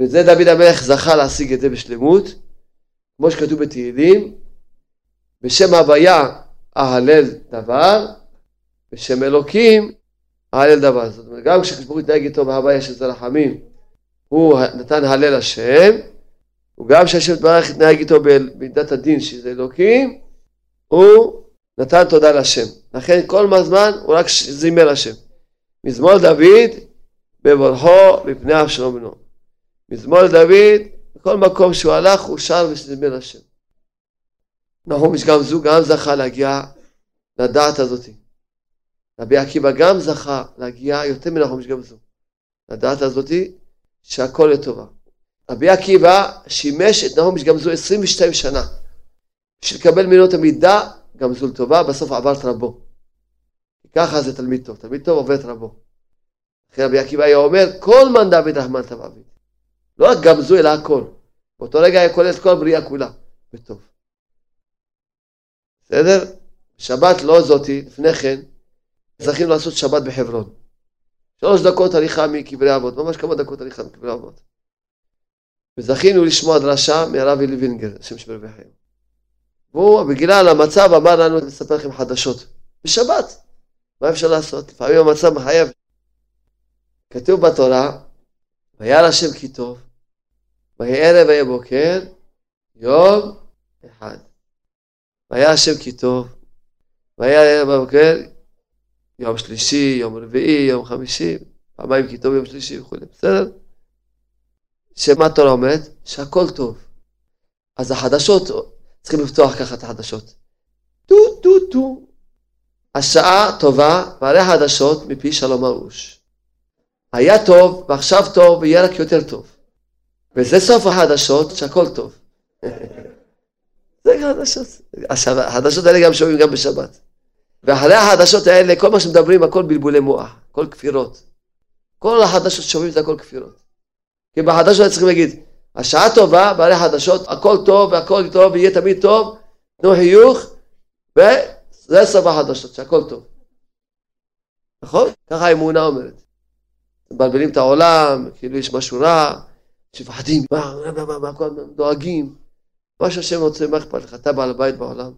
Speaker 1: וזה דוד המלך זכה להשיג את זה בשלמות, כמו שכתוב בתהילים, בשם הוויה אהלל דבר, בשם אלוקים אהלל דבר. זאת אומרת, גם כשחשבו להתנהג איתו בהוויה שזה רחמים, הוא נתן הלל השם, וגם כשהשם יתברך התנהג איתו במידת הדין שזה אלוקים, הוא נתן תודה לשם. לכן כל הזמן הוא רק זימר השם. מזמור דוד בברכו מפני אבשלום בנו. מזמור דוד, בכל מקום שהוא הלך הוא שר וזימר השם. נחום איש גמזו גם זכה להגיע לדעת הזאתי. רבי עקיבא גם זכה להגיע יותר מנחום איש גמזו. לדעת הזאתי שהכל לטובה. רבי עקיבא שימש את נחום איש גמזו 22 שנה. בשביל לקבל ממנו את המידה גמזו לטובה, בסוף עבר את רבו. ככה זה תלמיד טוב, תלמיד טוב עובר את רבו. לכן רבי עקיבא היה אומר, כל מן דוד רחמן תבעביד. לא רק גמזו אלא הכל. באותו רגע היה כולל את כל הבריאה כולה, וטוב. בסדר? שבת לא זאתי, לפני כן, זכינו לעשות שבת בחברון. שלוש דקות הליכה מקברי אבות, ממש כמה דקות הליכה מקברי אבות. וזכינו לשמוע דרשה מהרב אלי וינגר, השם בחיים. והוא בגלל המצב אמר לנו לספר לכם חדשות. בשבת. מה אפשר לעשות? לפעמים המצב מחייב. כתוב בתורה, וירא השם כי טוב, ויהי ערב ויהי בוקר, יום אחד. וירא השם כי טוב, ויהי ערב בבוקר, יום שלישי, יום רביעי, יום חמישי, פעמיים כי טוב יום שלישי וכולי, בסדר? שמה התורה אומרת? שהכל טוב. אז החדשות, צריכים לפתוח ככה את החדשות. טו טו טו. השעה טובה, והרי חדשות מפי שלום ארוש. היה טוב, ועכשיו טוב, ויהיה רק יותר טוב. וזה סוף החדשות, שהכל טוב. [LAUGHS] זה חדשות. עכשיו, החדשות האלה גם שומעים גם בשבת. ואחרי החדשות האלה, כל מה שמדברים, הכל בלבולי מוח, הכל כפירות. כל החדשות שומעים זה הכל כפירות. כי בחדשות צריכים להגיד, השעה טובה, בעלי חדשות, הכל טוב והכל טוב ויהיה תמיד טוב, תנו חיוך, וזה סוף החדשות, שהכל טוב. נכון? ככה האמונה אומרת. מבלבלים את העולם, כאילו יש משהו רע, שמפחדים, מה, מה, מה, מה, מה, דואגים. מה שהשם רוצה, מה אכפת לך? אתה בעל הבית בעולם.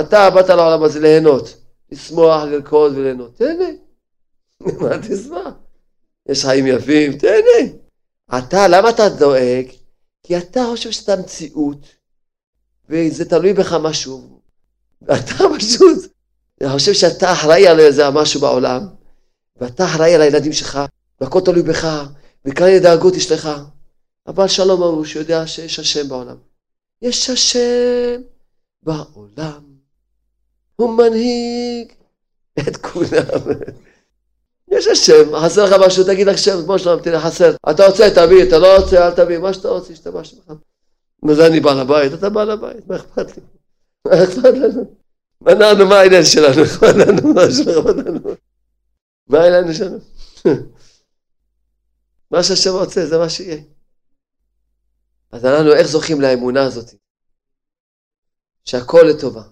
Speaker 1: אתה באת לעולם הזה ליהנות, לשמוח, לרקוד וליהנות. תהנה. [LAUGHS] מה תשמח? יש חיים יפים, תהנה. אתה, למה אתה דואג? כי אתה חושב שאתה מציאות, וזה תלוי בך משהו. ואתה [LAUGHS] פשוט, אני חושב שאתה אחראי על איזה משהו בעולם, ואתה אחראי על הילדים שלך, והכל תלוי בך, וכאלה דאגות יש לך. אבל שלום אמרו שיודע שיש השם בעולם. יש השם בעולם, הוא מנהיג את כולם. [LAUGHS] יש השם, חסר לך משהו, תגיד השם, כמו שלום, תראה, חסר. אתה רוצה, תביא, אתה לא רוצה, אל תביא, מה שאתה רוצה, השתמש לך. מה זה אני בעל הבית? אתה בעל הבית, מה אכפת לי? מה אכפת לנו? מנענו, מה העניין שלנו? מה שאכפת לנו? מה העניין שלנו? מה שהשם רוצה, זה מה שיהיה. אז אנחנו, איך זוכים לאמונה הזאת? שהכל לטובה.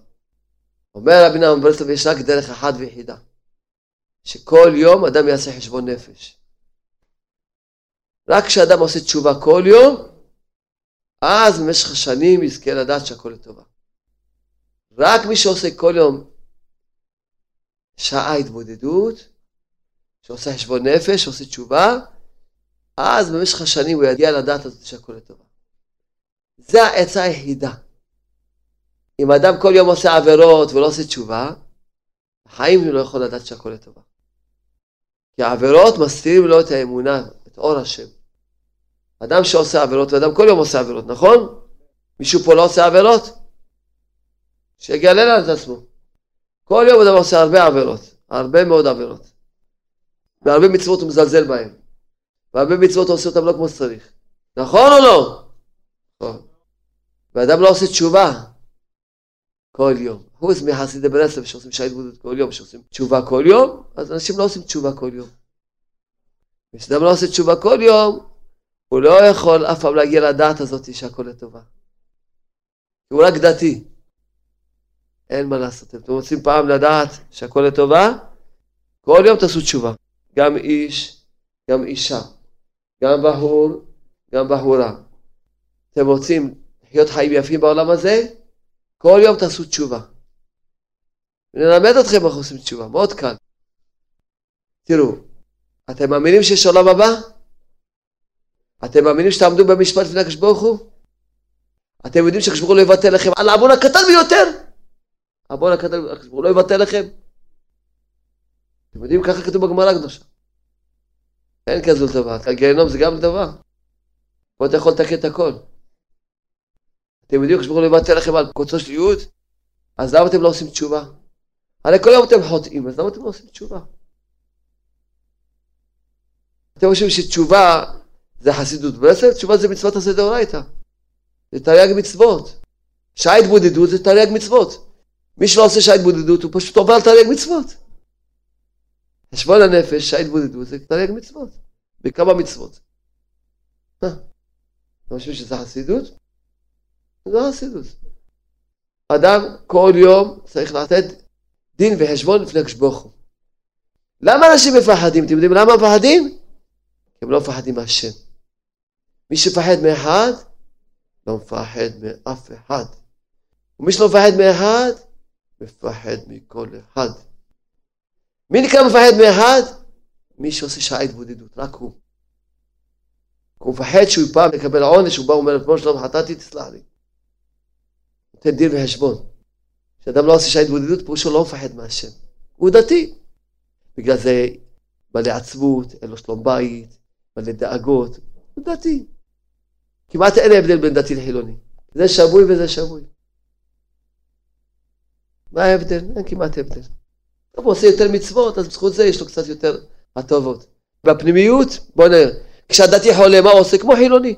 Speaker 1: אומר רבי נאמן ברסלב, יש רק דרך אחת ויחידה. שכל יום אדם יעשה חשבון נפש. רק כשאדם עושה תשובה כל יום, אז במשך השנים יזכה לדעת שהכל לטובה. רק מי שעושה כל יום שעה התבודדות, שעושה חשבון נפש, שעושה תשובה, אז במשך השנים הוא יגיע לדעת הזאת שהכל לטובה. זה העצה היחידה. אם אדם כל יום עושה עבירות ולא עושה תשובה, בחיים הוא לא יכול לדעת שהכל לטובה. כי העבירות מסתירים לו את האמונה, את אור השם. אדם שעושה עבירות, ואדם כל יום עושה עבירות, נכון? מישהו פה לא עושה עבירות? שיגלה את עצמו. כל יום אדם עושה הרבה עבירות, הרבה מאוד עבירות. והרבה מצוות הוא מזלזל בהן. והרבה מצוות הוא עושה אותן לא כמו שצריך. נכון או לא? נכון. ואדם לא עושה תשובה כל יום. חוץ מחסידי ברסלב שעושים שעה התבודדות כל יום, שעושים תשובה כל יום, אז אנשים לא עושים תשובה כל יום. כשאדם לא עושה תשובה כל יום, הוא לא יכול אף פעם להגיע לדעת הזאת שהכל לטובה. הוא רק דתי. אין מה לעשות. אתם רוצים פעם לדעת שהכל לטובה? כל יום תעשו תשובה. גם איש, גם אישה, גם בחור, גם בחורה. אתם רוצים לחיות חיים יפים בעולם הזה? כל יום תעשו תשובה. ונלמד אתכם איך עושים תשובה, מאוד קל. תראו, אתם מאמינים שיש עולם הבא? אתם מאמינים שתעמדו במשפט לפני הקדוש ברוך הוא? אתם יודעים שהקדוש ברוך הוא לא יבטל לכם על העוון הקטן ביותר? הקטן, הקדוש ברוך הוא לא יבטל לכם? אתם יודעים, ככה כתוב בגמרא הקדושה. אין כזו דבר, הגיהנום זה גם דבר. פה אתה יכול לתקן את הכל. אתם יודעים, כשברוך הוא יבטל לכם על קוצו של יוד, אז למה אתם לא עושים תשובה? הרי כל יום אתם חוטאים, אז למה אתם לא עושים תשובה? אתם חושבים שתשובה זה חסידות ברסלב? תשובה זה מצוות עשה דאורייתא. זה תרי"ג מצוות. שעה התבודדות זה תרי"ג מצוות. מי שלא עושה שעה התבודדות הוא פשוט עובר על תרי"ג מצוות. חשבון הנפש, שעה התבודדות זה תרי"ג מצוות. בכמה מצוות. מה? אתה חושב שזה חסידות? זה חסידות. אדם כל יום צריך לתת דין וחשבון לפני הקדוש למה אנשים מפחדים? אתם יודעים למה מפחדים? הם לא מפחדים מהשם. מי שפחד מאחד, לא מפחד מאף אחד. ומי שלא מפחד מאחד, מפחד מכל אחד. מי נקרא מפחד מאחד? מי שעושה שעה התבודדות, רק הוא. הוא מפחד שהוא פעם יקבל עונש, הוא בא ואומר, כמו שלום חטאתי, תסלח לי. נותן דין וחשבון. כשאדם לא עושה שעה התבודדות, פירושו לא מפחד מהשם. הוא דתי. בגלל זה מלא עצבות, אין לו שלום בית, מלא דאגות. הוא דתי. כמעט אין הבדל בין דתי לחילוני. זה שבוי וזה שבוי. מה ההבדל? אין כמעט הבדל. הוא עושה יותר מצוות, אז בזכות זה יש לו קצת יותר הטובות. בפנימיות, בוא נראה, כשהדתי חולה, מה הוא עושה? כמו חילוני.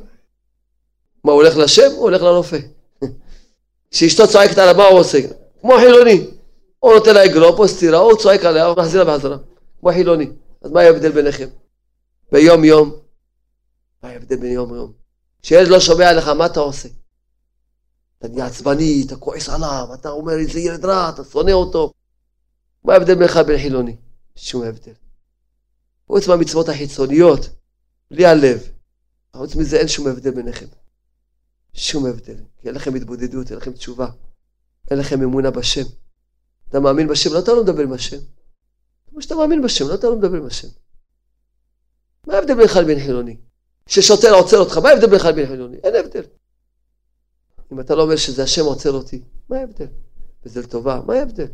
Speaker 1: מה, הוא הולך לשם? הוא הולך לרופא. [LAUGHS] כשאשתו צועקת עליו, מה הוא עושה? כמו חילוני. הוא נותן לה אגרוף או סטירה, או צועק עליה, או מחזיר לה בחזרה. כמו חילוני. אז מה ההבדל ביניכם? ביום יום. מה ההבדל בין יום יום? כשילד לא שומע לך, מה אתה עושה? אתה נהיה עצבני, אתה כועס עליו, אתה אומר איזה ילד רע, אתה שונא אותו. מה ההבדל בינך לבין חילוני? שום הבדל. חוץ מהמצוות החיצוניות, בלי הלב. חוץ מזה אין שום הבדל ביניכם. שום הבדל. כי אין לכם התבודדות, אין לכם תשובה. אין לכם אמונה בשם. אתה מאמין בשם, לא אתה לא מדבר עם השם. כמו שאתה מאמין בשם, לא אתה לא מדבר עם השם. מה ההבדל בינך לבין חילוני? כששוטר עוצר אותך, מה ההבדל בינך לבין חילוני? אין הבדל. אם אתה לא אומר שזה השם עוצר אותי, מה ההבדל? וזה לטובה, מה ההבדל?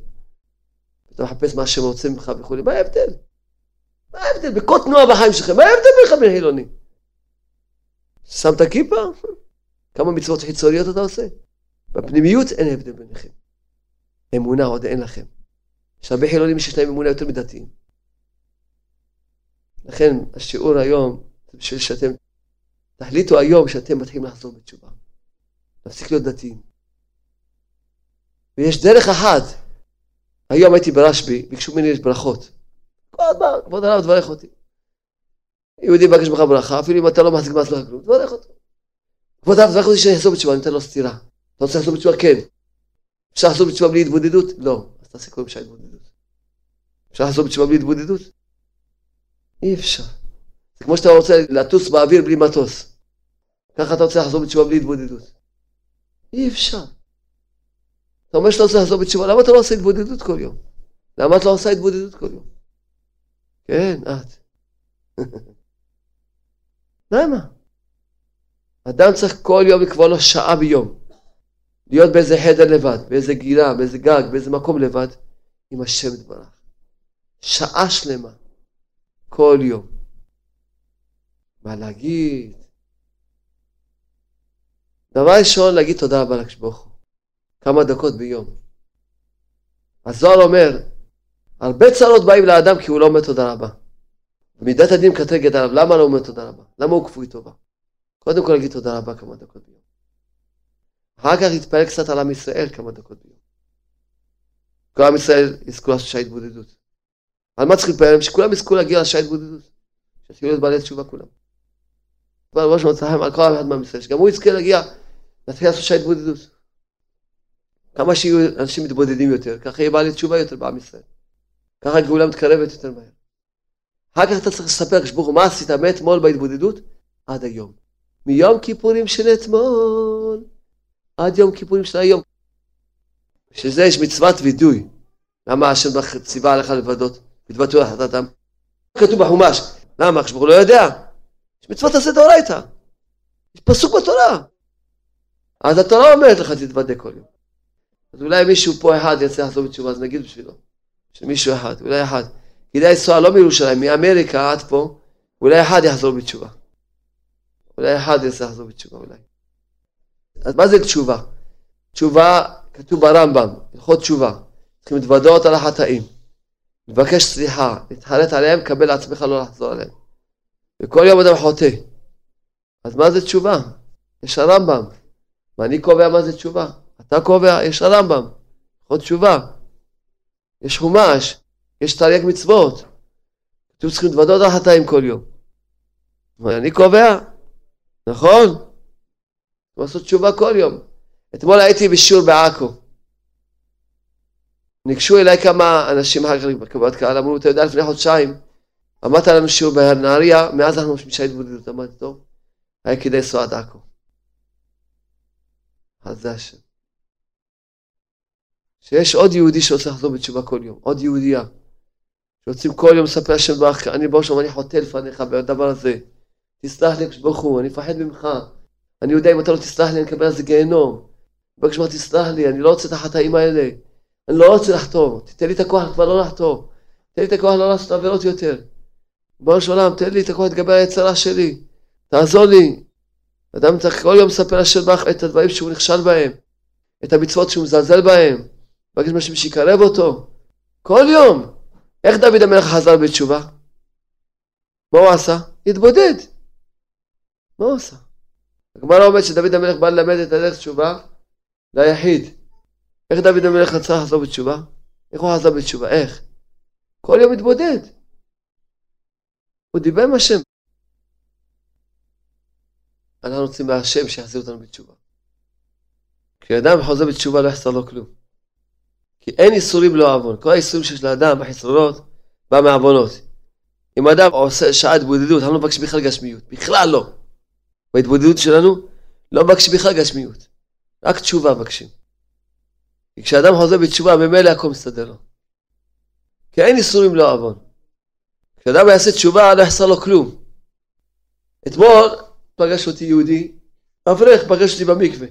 Speaker 1: אתה מחפש מה השם רוצה ממך וכולי, מה ההבדל? מה ההבדל? בכל תנועה בחיים שלכם, מה ההבדל בינך בין חילוני? שמת כיפה? כמה מצוות חיצוניות אתה עושה? בפנימיות אין הבדל ביניכם. אמונה עוד אין לכם. יש הרבה חילונים שיש להם אמונה יותר מדתיים. לכן השיעור היום, בשביל שאתם תחליטו היום שאתם מתחילים לחזור בתשובה. להפסיק להיות דתיים. ויש דרך אחת. היום הייתי ברשב"י, ביקשו ממני ברכות. כל הזמן, כבוד הרב, תברך אותי. יהודי מבקש ממך ברכה, אפילו אם אתה לא מחזיק מעצמך כלום, תברך אותו. כבוד הרב, תברך אותי שאני אחזור בתשובה, אני אתן לו סטירה. אתה רוצה לחזור בתשובה? כן. אפשר לחזור בתשובה בלי התבודדות? לא. אז תעשה כל משעה התבודדות. אפשר לחזור בתשובה בלי התבודדות? אי אפשר. זה כמו שאתה רוצה לטוס באוויר בלי מטוס. ככה אתה רוצה לחזור בתשובה בלי התבודדות. אי אפשר. אתה אומר שאתה רוצה לחזור בתשובה, למה אתה לא עושה התבודדות כל יום? למה את לא עושה התבודדות כל יום? כן, את. [LAUGHS] למה? אדם צריך כל יום לקבוע לו שעה ביום. להיות באיזה חדר לבד, באיזה גירה, באיזה גג, באיזה מקום לבד, עם השם יתברך. שעה שלמה. כל יום. מה להגיד? דבר ראשון, להגיד תודה רבה לקדוש ברוך הוא. כמה דקות ביום. הזוהר אומר, הרבה צרות באים לאדם כי הוא לא אומר תודה רבה. מידת הדין קטרגת עליו, למה לא אומר תודה רבה? למה הוא כפוי טובה? קודם כל להגיד תודה רבה כמה דקות ביום. אחר כך להתפלל קצת על עם ישראל כמה דקות ביום. כל עם ישראל יזכו לעשות שעה התבודדות. על מה צריך להתפלל? שכולם יזכו להגיע לשעה התבודדות. שיתחילו להיות בעלי תשובה כולם. כבר ראש מצלחם על כל אחד ישראל, שגם הוא יזכה להגיע, להתחיל לעשות שעה התבודדות. כמה שיהיו אנשים מתבודדים יותר, ככה יהיה בעלי תשובה יותר בעם ישראל. ככה הגאולה מתקרבת יותר מהר. אחר כך אתה צריך לספר לקדוש מה עשית מאתמול בהתבודדות עד היום. מיום כיפורים של אתמול עד יום כיפורים של היום. בשביל זה יש מצוות וידוי. למה השם ציווה עליך לבדות? התבטאו על החלטתם. כתוב בחומש. למה? הקדוש לא יודע. יש מצוות עשה דאורייתא. יש פסוק בתורה. אז התורה אומרת לך תתוודה כל יום. אז אולי מישהו פה אחד יצא לחזור בתשובה, אז נגיד בשבילו. שמישהו אחד, אולי אחד. כדאי לנסוע לא מירושלים, מאמריקה עד פה, אולי אחד יחזור בתשובה. אולי אחד יצא לחזור בתשובה, אולי. אז מה זה תשובה? תשובה, כתוב ברמב"ם, הלכות תשובה. צריכים להתוודות על החטאים, לבקש סליחה, להתחרט עליהם, קבל לעצמך לא לחזור עליהם. וכל יום אדם חוטא. אז מה זה תשובה? יש הרמב"ם. ואני קובע מה זה תשובה. אתה קובע, יש הרמב"ם. הלכות תשובה. יש חומש, יש תרי"ג מצוות. אתם צריכים להתוודות על החטאים כל יום. ואני קובע, נכון? לעשות תשובה כל יום. אתמול הייתי בשיעור בעכו. ניגשו אליי כמה אנשים אחר כך בקבלת קהל, אמרו, אתה יודע, לפני חודשיים אמרת לנו שיעור בנהריה, מאז אנחנו משמישה התבודדות. אמרתי, טוב, היה כדאי לנסוע עד עכו. אז זה השם. שיש עוד יהודי שרוצה לחזור בתשובה כל יום, עוד יהודייה, שרוצים כל יום לספר השם ברך, אני בראש אני חוטא לפניך בדבר הזה. תסלח לי, ברוך הוא, אני מפחד ממך. אני יודע אם אתה לא תסלח לי, אני אקבל על זה גיהנום. מבקש ממך תסלח לי, אני לא רוצה את החטאים האלה. אני לא רוצה לחתור, תתן לי את הכוח כבר לא לחתור. תן לי את הכוח לא לעשות עבירות יותר. ריבונו של תן לי את הכוח להתגבר על היצרה שלי. תעזור לי. אדם צריך כל יום לספר השם ברך את הדברים שהוא נכשל בהם. את המצוות שהוא מזלזל בהם. מבקש משהו שיקרב אותו. כל יום. איך דוד המלך חזר בתשובה? מה הוא עשה? התבודד. מה הוא עשה? הגמרא אומרת שדוד המלך בא ללמד את הדרך תשובה ליחיד. איך דוד המלך רצה לחזור בתשובה? איך הוא חזר בתשובה? איך? כל יום התבודד. הוא דיבר עם השם. אנחנו רוצים מהשם שיחזיר אותנו בתשובה. כשאדם חוזר בתשובה לא יחסר לו כלום. כי אין איסורים לא עוון. כל האיסורים שיש לאדם בחסרונות בא מעוונות. אם אדם עושה שעה התבודדות, אנחנו לא מבקשים בכלל גשמיות. בכלל לא. בהתבודדות שלנו לא מבקשים בכלל גשמיות. רק תשובה מבקשים. כי כשאדם חוזר בתשובה, ממילא הכל מסתדר לו. כי אין איסורים לא עוון. כשאדם יעשה תשובה, לא יחסר לו כלום. אתמול פגש אותי יהודי, אברך פגש אותי במקווה.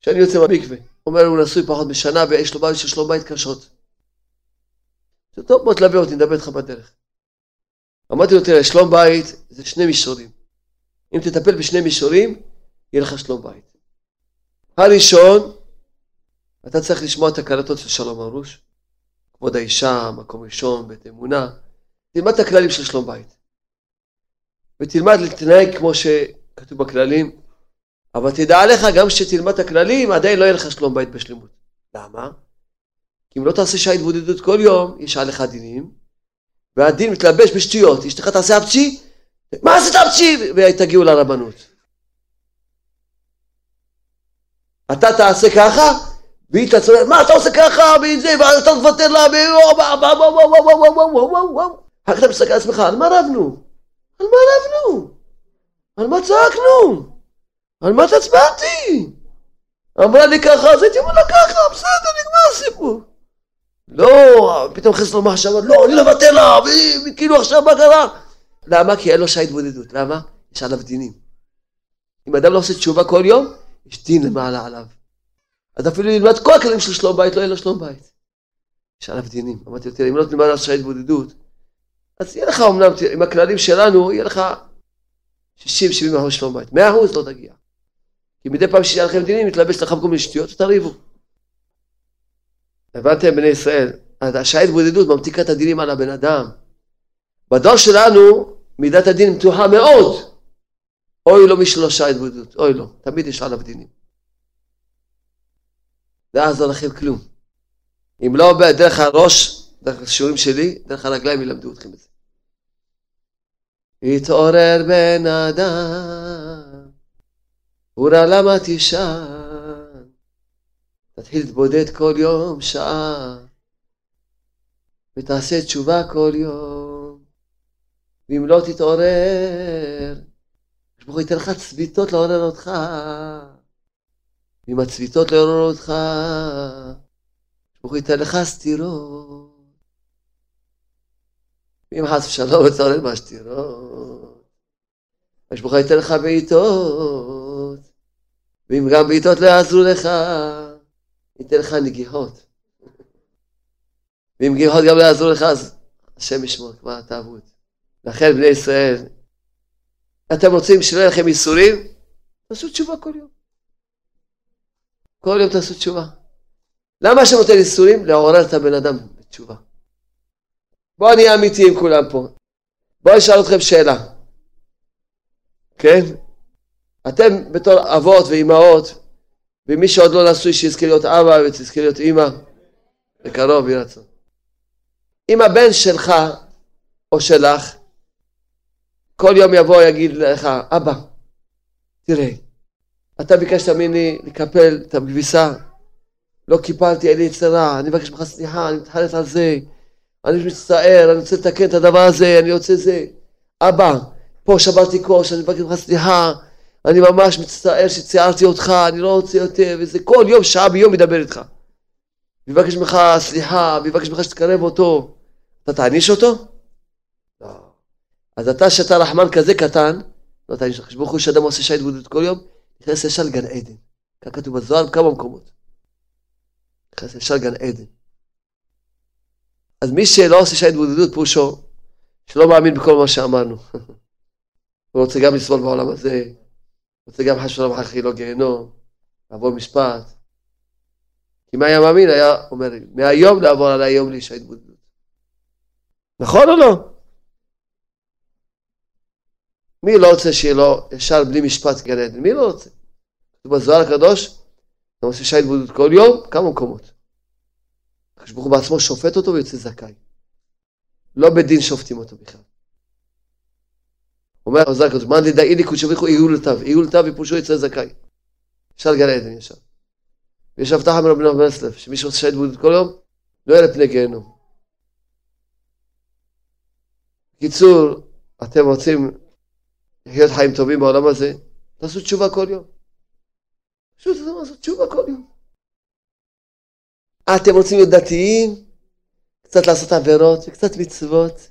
Speaker 1: כשאני יוצא במקווה. אומר הוא נשוי פחות משנה ויש לו בעיות של שלום בית קשות. טוב בוא תלווה אותי, נדבר איתך בדרך. אמרתי לו תראה שלום בית זה שני מישורים. אם תטפל בשני מישורים יהיה לך שלום בית. הראשון אתה צריך לשמוע את הקלטות של שלום ארוש. כבוד האישה, מקום ראשון, בית אמונה. תלמד את הכללים של שלום בית. ותלמד להתנהג כמו שכתוב בכללים, אבל תדע לך, גם כשתלמד את הכללים, עדיין לא יהיה לך שלום בית בשלמות. למה? כי אם לא תעשה שעה התבודדות כל יום, יש עליך דינים, והדין מתלבש בשטויות. אשתך תעשה אפצ'י, מה עשית אפצ'י? ותגיעו לרבנות. אתה תעשה ככה, והיא תעשה, מה אתה עושה ככה, וזה, ואתה תוותר לה, אחר כך אתה מסתכל על עצמך, על מה רבנו? על מה רבנו? על מה צעקנו? על מה תעצבנתי? אמרה לי ככה, אז הייתי אומר לה ככה, בסדר, נגמר הסיפור. לא, פתאום נכנס לו מחשבה, לא, אני לא מוותר לה, וכאילו עכשיו מה קרה? למה? כי אין לו שעה התבודדות. למה? יש עליו דינים. אם אדם לא עושה תשובה כל יום, יש דין למעלה עליו. אז אפילו ילמד כל הכללים של שלום בית, לא יהיה לו שלום בית. יש עליו דינים. אמרתי לו, תראה, אם לא תלמד על שעה התבודדות, אז יהיה לך אמנם, עם הכללים שלנו, יהיה לך 60-70 אחוז שלום בית. 100 אחוז לא תגיע. כי מדי פעם שיהיה לכם דינים, מתלבש לכם כל מיני שטויות ותריבו. הבנתם בני ישראל? השעה התבודדות ממתיקה את הדינים על הבן אדם. בדור שלנו מידת הדין פתוחה מאוד. אוי לו שלא שעה התבודדות, אוי לו, תמיד יש עליו דינים. לא יעזור לכם כלום. אם לא דרך הראש, דרך השיעורים שלי, דרך הרגליים ילמדו אתכם את זה. התעורר בן אדם, אורה למה תשאל? תתחיל להתבודד כל יום שעה, ותעשה תשובה כל יום, ואם לא תתעורר, ברוך הוא ייתן לך צביטות לעורר אותך. ואם הצביטות לא יעוררו אותך, ברוך הוא ייתן לך סתירות. ואם חס ושלום יצא מה שתירות, ברוך הוא ייתן לך בעיטות, ואם גם בעיטות לא יעזרו לך, ייתן לך נגיחות. ואם נגיחות גם לא יעזרו לך, אז השם ישמור, כבר תעבוד. לכן בני ישראל, אתם רוצים שלא יהיה לכם ייסורים? תעשו תשובה כל יום. כל יום תעשו תשובה. למה השם נותן איסורים? לעורר את הבן אדם בתשובה. בואו נהיה אמיתיים כולם פה. בואו נשאל אתכם שאלה. כן? אתם בתור אבות ואימהות, ומי שעוד לא נשוי שיזכה להיות אבא ותזכה להיות אימא, בקרוב יהיה רצון. אם הבן שלך או שלך כל יום יבוא ויגיד לך, אבא, תראה, אתה ביקשת ממני לקפל את הכביסה, לא קיפלתי, אין לי יצרה, אני מבקש ממך סליחה, אני מתחרט על זה, אני מצטער, אני רוצה לתקן את הדבר הזה, אני רוצה זה. אבא, פה שברתי כוש, אני מבקש ממך סליחה, אני ממש מצטער שציירתי אותך, אני לא רוצה יותר, וזה כל יום, שעה ביום מדבר איתך. מבקש ממך סליחה, מבקש ממך שתקרב אותו. אתה תעניש אותו? לא. אז אתה, שאתה רחמן כזה קטן, לא תעניש לך. ברוך הוא שאדם עושה שעה התבודדות כל יום, נכנס ישר לגן עדן. כך כתוב בזוהר בכמה מקומות. נכנס ישר לגן עדן. אז מי שלא עושה שעה התבודדות, פירושו, שלא מאמין בכל מה שאמרנו. [LAUGHS] הוא רוצה גם לסבול בעולם הזה, רוצה גם חס ושלום אחר כך לא גיהנום, לעבור משפט. אם היה מאמין, היה אומר, מהיום לעבור על היום לאישה התבודדות. נכון או לא? מי לא רוצה שיהיה לו ישר בלי משפט גן עדן? מי לא רוצה? בזוהר הקדוש, אתה עושה אישה התבודדות כל יום, כמה מקומות. הקדוש ברוך הוא בעצמו שופט אותו ויוצא זכאי. לא בדין שופטים אותו בכלל. אומר הזר כתוב, מאן דדאי לי קודשו בריחו איולתיו, איולתיו יפושו יצא זכאי. ישר גן עדן ישר. ויש הבטחה מרבי נוח ברסלב, שמי שרוצה שעה התבודדות כל יום, לא יהיה לפני גיהנום. בקיצור, אתם רוצים לחיות חיים טובים בעולם הזה, תעשו תשובה כל יום. פשוט תעשו תשובה כל יום. אתם רוצים להיות דתיים, קצת לעשות עבירות וקצת מצוות,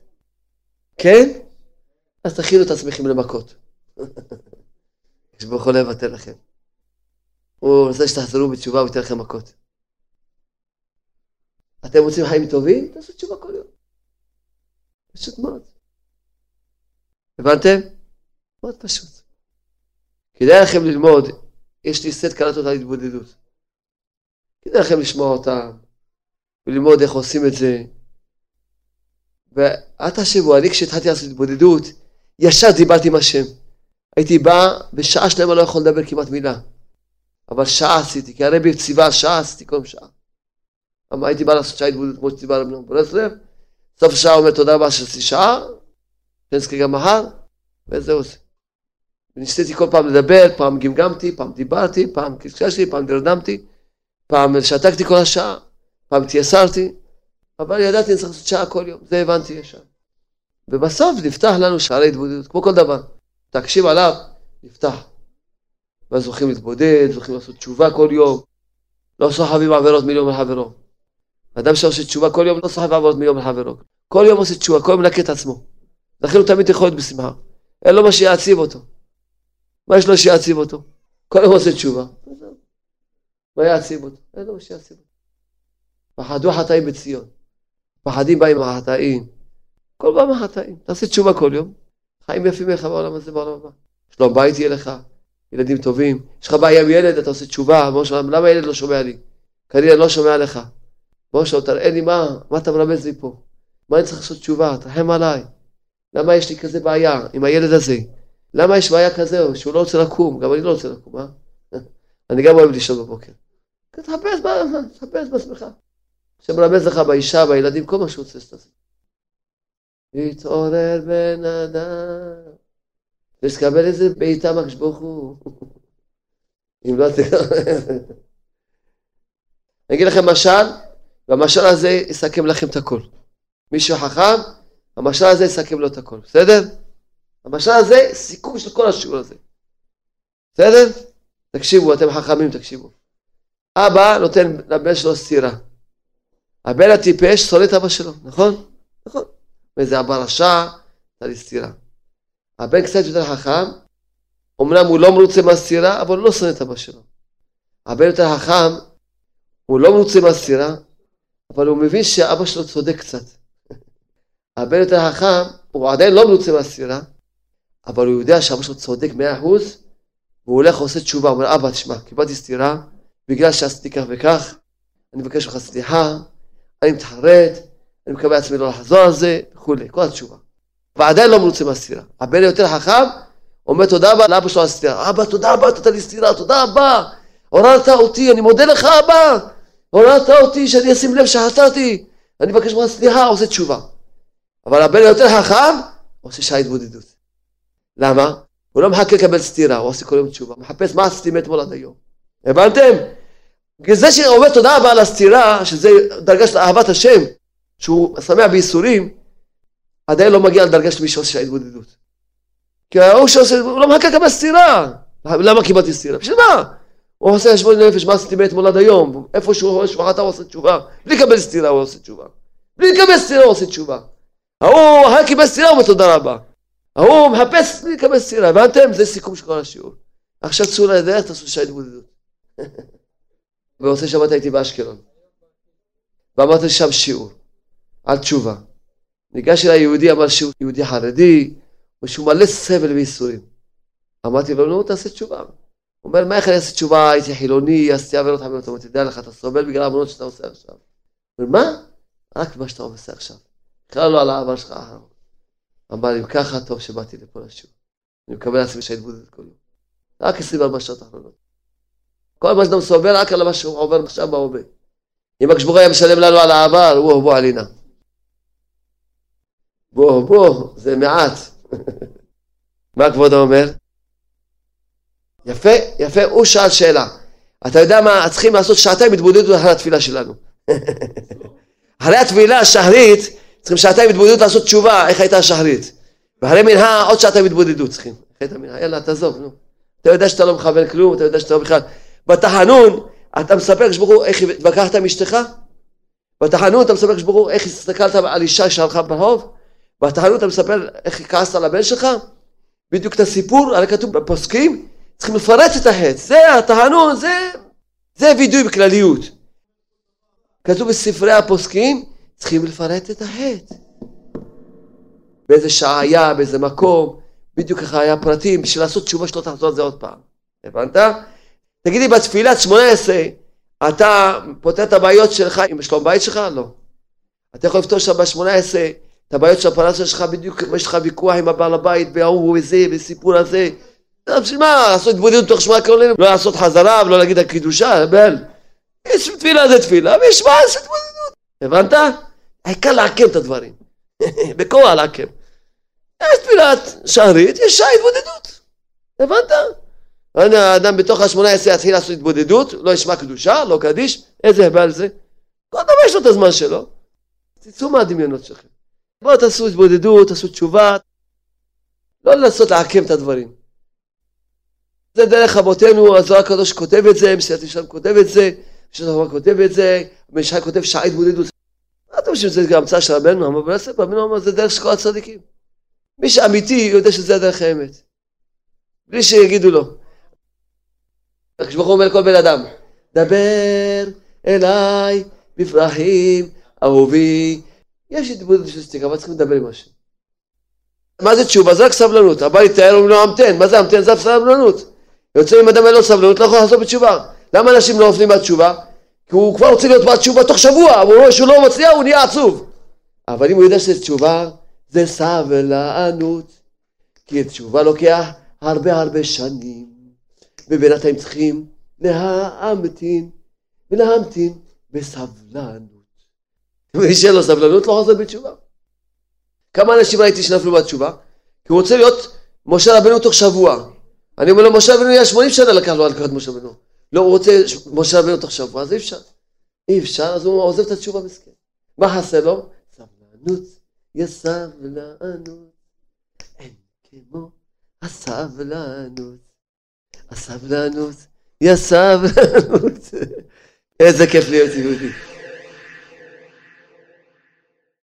Speaker 1: כן? אז תכינו את עצמכם למכות. [LAUGHS] יש ברוך הוא לא יוותר לכם. הוא רוצה שתחזרו בתשובה וייתן לכם מכות. אתם רוצים חיים טובים? תעשו תשובה כל יום. פשוט מאוד. הבנתם? מאוד פשוט. כדאי לכם ללמוד, יש לי סט קלטות על התבודדות. כדאי לכם לשמוע אותם, וללמוד איך עושים את זה. ואל תחשבו, אני כשהתחלתי לעשות התבודדות, ישר דיברתי עם השם. הייתי בא, בשעה שלמה לא יכול לדבר כמעט מילה. אבל שעה עשיתי, כי הרבי ציווה שעה, עשיתי כל שעה. אבל הייתי בא לעשות שעה התבודדות כמו שציווה רבי נאום ברסלב, סוף השעה אומר תודה רבה שעשיתי שעה, נזכה גם מחר, וזהו זה. וניסיתי כל פעם לדבר, פעם גמגמתי, פעם דיברתי, פעם קשקשתי, פעם דרדמתי, פעם שתקתי כל השעה, פעם התייסרתי, אבל ידעתי אני צריך לעשות שעה כל יום, זה הבנתי ישר. ובסוף נפתח לנו שערי התבודדות, כמו כל דבר. תקשיב עליו, נפתח. ואז זוכים להתבודד, זוכים לעשות תשובה כל יום. לא סוחבים עבירות מיליון לחברו. אדם שעושה תשובה כל יום לא סוחב עבירות מיליון לחברו. כל יום עושה תשובה, כל יום מנקה את עצמו. לכן הוא תמיד יכול להיות בשמחה. אין לו מה שיעציב אותו. מה יש לו שיעציב אותו? כל יום עושה תשובה. מה יעציב אותו? אין לו שיעציב אותו. פחדו חטאים בציון. פחדים באים החטאים. כל פעם החטאים. תעשה תשובה כל יום. חיים יפים לך בעולם הזה, בעולם הבא. שלום בית יהיה לך, ילדים טובים. יש לך בעיה עם ילד, אתה עושה תשובה. למה ילד לא שומע לי? כנראה לא שומע לך. משה, תראה לי מה, מה אתה מרמז לי פה? מה אני צריך לעשות תשובה? תרחם עליי. למה יש לי כזה בעיה עם הילד הזה? למה יש בעיה כזה שהוא לא רוצה לקום? גם אני לא רוצה לקום, אה? [LAUGHS] אני גם אוהב לישון בבוקר. תחפש, [LAUGHS] תחפש בעצמך. שמרמז לך באישה, בילדים, כל מה שהוא רוצה שתעשה. להתעורר בן אדם, ושתקבל איזה בעיטה מהקדוש ברוך הוא. [LAUGHS] אם לא תקבל... [LAUGHS] אני אגיד לכם משל, והמשל הזה יסכם לכם את הכל. מישהו חכם, המשל הזה יסכם לו את הכל, בסדר? המשל הזה, סיכום של כל השיעור הזה. בסדר? תקשיבו, אתם חכמים, תקשיבו. אבא נותן לבן שלו סטירה. הבן הטיפש שונא את אבא שלו, נכון? נכון. וזה אבא רשע, נתן לי סטירה. הבן קצת יותר חכם, אמנם הוא לא מרוצה מהסטירה, אבל הוא לא שונא את אבא שלו. הבן יותר חכם, הוא לא מרוצה מהסטירה, אבל הוא מבין שאבא שלו צודק קצת. [LAUGHS] הבן יותר חכם, הוא עדיין לא מרוצה מהסטירה, אבל הוא יודע שאבא שלו צודק מאה אחוז, והוא הולך ועושה תשובה, הוא אומר, אבא, תשמע, קיבלתי סטירה, בגלל שעשיתי כך וכך, אני מבקש ממך סליחה, אני מתחרט, אני מקווה עצמי לא לחזור על זה, וכולי, כל התשובה. ועדיין לא מרוצה מהסתירה. הבן היותר חכם, אומר תודה רבה לאבא שלו על הסתירה. אבא, תודה רבה, נתת לי סתירה, תודה רבה. עוררת אותי, אני מודה לך אבא. עוררת אותי שאני אשים לב שחטאתי. אני מבקש ממך סליחה, עושה תשובה. אבל הבן היותר חכם, עושה שעה התבודדות. למה? הוא לא מחכה לקבל סתירה, הוא עושה כל יום תשובה. מחפש מה עשיתי מאתמול עד היום. הבנתם? זה שאומר תודה רבה על הסתירה, שזה דרגה של אהבת השם, שהוא שמח בייסורים, עדיין לא מגיע לדרגה של מי שעושה התבודדות. כי ההוא שעושה, הוא לא מחכה לקבל סתירה. למה קיבלתי סתירה? בשביל מה? הוא עושה חשבון נפש, מה עשיתי מאתמול עד היום? איפה שהוא רואה שבחת הוא עושה תשובה. בלי לקבל סתירה הוא עושה תשובה. בלי לקבל סתירה הוא עושה תשובה. ההוא אחרי קיבל סתירה הוא אומר תודה רבה. ההוא מחפש בלי לקבל סתירה. הבנתם? זה סיכום של כל השיעור. עכשיו צאו לדרך, תעשו שעה התבודדות. במוצאי שבת הייתי באשקלון. ואמרתי שם שיעור על תשובה. ניגש אליי יהודי, אמר שהוא יהודי חרדי, ושהוא מלא סבל וייסורים. אמרתי לו, נו, תעשה תשובה. הוא אומר, מה איך אני אעשה תשובה, הייתי חילוני, עשיתי עבירות חמורות. אמרתי, תדע לך, אתה סובל בגלל העוונות שאתה עושה עכשיו. הוא אומר, מה? רק מה שאתה עושה עכשיו. בכלל לא על העבר שלך האחרון. אמר אם ככה, טוב שבאתי לפה לשיעור. אני מקבל לעצמי שההתבודדת כל יום. רק 24 שעות האחרונות. כל מה שאתה סובל רק על מה שהוא עובר עכשיו בהווה. אם הוא היה משלם לנו על העבר, וואו בוא עלינה. בוא בוא, זה מעט. [LAUGHS] מה כבודו אומר? יפה, יפה, הוא שאל שאלה. אתה יודע מה, צריכים לעשות שעתיים התבודדות אחרי התפילה שלנו. [LAUGHS] אחרי התפילה השחרית, צריכים שעתיים התבודדות לעשות תשובה, איך הייתה השחרית. ואחרי מנהה עוד שעתיים התבודדות צריכים. אחרי המנהה, יאללה, תעזוב, נו. אתה יודע שאתה לא מכוון כלום, אתה יודע שאתה לא בכלל... בתחנון, אתה מספר לקדוש ברוך הוא איך התווכחת עם אשתך? בתחנון אתה מספר לקדוש ברוך הוא איך הסתכלת על אישה שהלכה ברחוב? בתחנון אתה מספר איך כעסת על הבן שלך? בדיוק את הסיפור, הרי כתוב בפוסקים, צריכים לפרט את החטא. זה התחנון, זה, זה וידוי בכלליות. כתוב בספרי הפוסקים, צריכים לפרט את החטא. באיזה שעה היה, באיזה מקום, בדיוק ככה היה פרטים, בשביל לעשות תשובה שלא תחזור על זה עוד פעם. הבנת? תגידי, בתפילת שמונה עשרה, אתה פותר את הבעיות שלך עם שלום בית שלך? לא. אתה יכול לפתור שם בשמונה עשרה את הבעיות של הפרנסה שלך בדיוק, יש לך ויכוח עם הבעל הבית, וההוא וזה, וסיפור הזה. בשביל מה? לעשות התבודדות תוך שמונה כלולים, לא לעשות חזרה ולא להגיד הקדושה, בל. יש תפילה זה תפילה, ויש מה לעשות התבודדות. הבנת? העיקר לעקם את הדברים. [LAUGHS] בכוח לעקם. יש תפילת שערית, יש שעה התבודדות. הבנת? האדם בתוך השמונה עשרה יתחיל לעשות התבודדות, לא ישמע קדושה, לא קדיש, איזה הבעל זה? כל דבר יש לו את הזמן שלו. תצאו מהדמיונות שלכם. בואו תעשו התבודדות, תעשו תשובה. לא לנסות לעקם את הדברים. זה דרך אבותינו, הזוהר הקדוש כותב את זה, מסיעת ישן כותב את זה, משנת הרמב"ם כותב את זה, המשחק כותב שעה התבודדות. מה אתם חושבים שזה המצאה של רבנו? אבל רבנו אמר זה דרך של כל הצדיקים. מי שאמיתי יודע שזה הדרך האמת. בלי שיגידו לו. הקדוש ברוך הוא אומר לכל בן אדם, דבר אליי בפרחים אהובי. יש התבודדות של סטיקה, אבל צריכים לדבר עם השם. מה זה תשובה? זה רק סבלנות. הבא להתאר אומרים לו המתן, מה זה המתן? זה סבלנות. יוצא אם אדם אין לו סבלנות, לא יכול לעשות בתשובה. למה אנשים לא נופלים מהתשובה? כי הוא כבר רוצה להיות בתשובה תוך שבוע, הוא רואה שהוא לא מצליח, הוא נהיה עצוב. אבל אם הוא יודע שזה תשובה, זה סבלנות. כי תשובה לוקח הרבה הרבה שנים. ובינתיים צריכים להמתין ולהמתין בסבלנות. מי שאין לו סבלנות לא חוזר בתשובה. כמה אנשים ראיתי שנפלו בתשובה? כי הוא רוצה להיות משה רבנו תוך שבוע. אני אומר לו, משה רבנו היה 80 שנה לקח לו לקחת משה רבנו. לא, הוא רוצה משה רבנו תוך שבוע, אז אי אפשר. אי אפשר, אז הוא עוזב את התשובה מסכן. מה חסר לו? סבלנות, יש סבלנות, אין כמו הסבלנות. הסבלנות, יא סבלנות. איזה כיף להיות יהודי.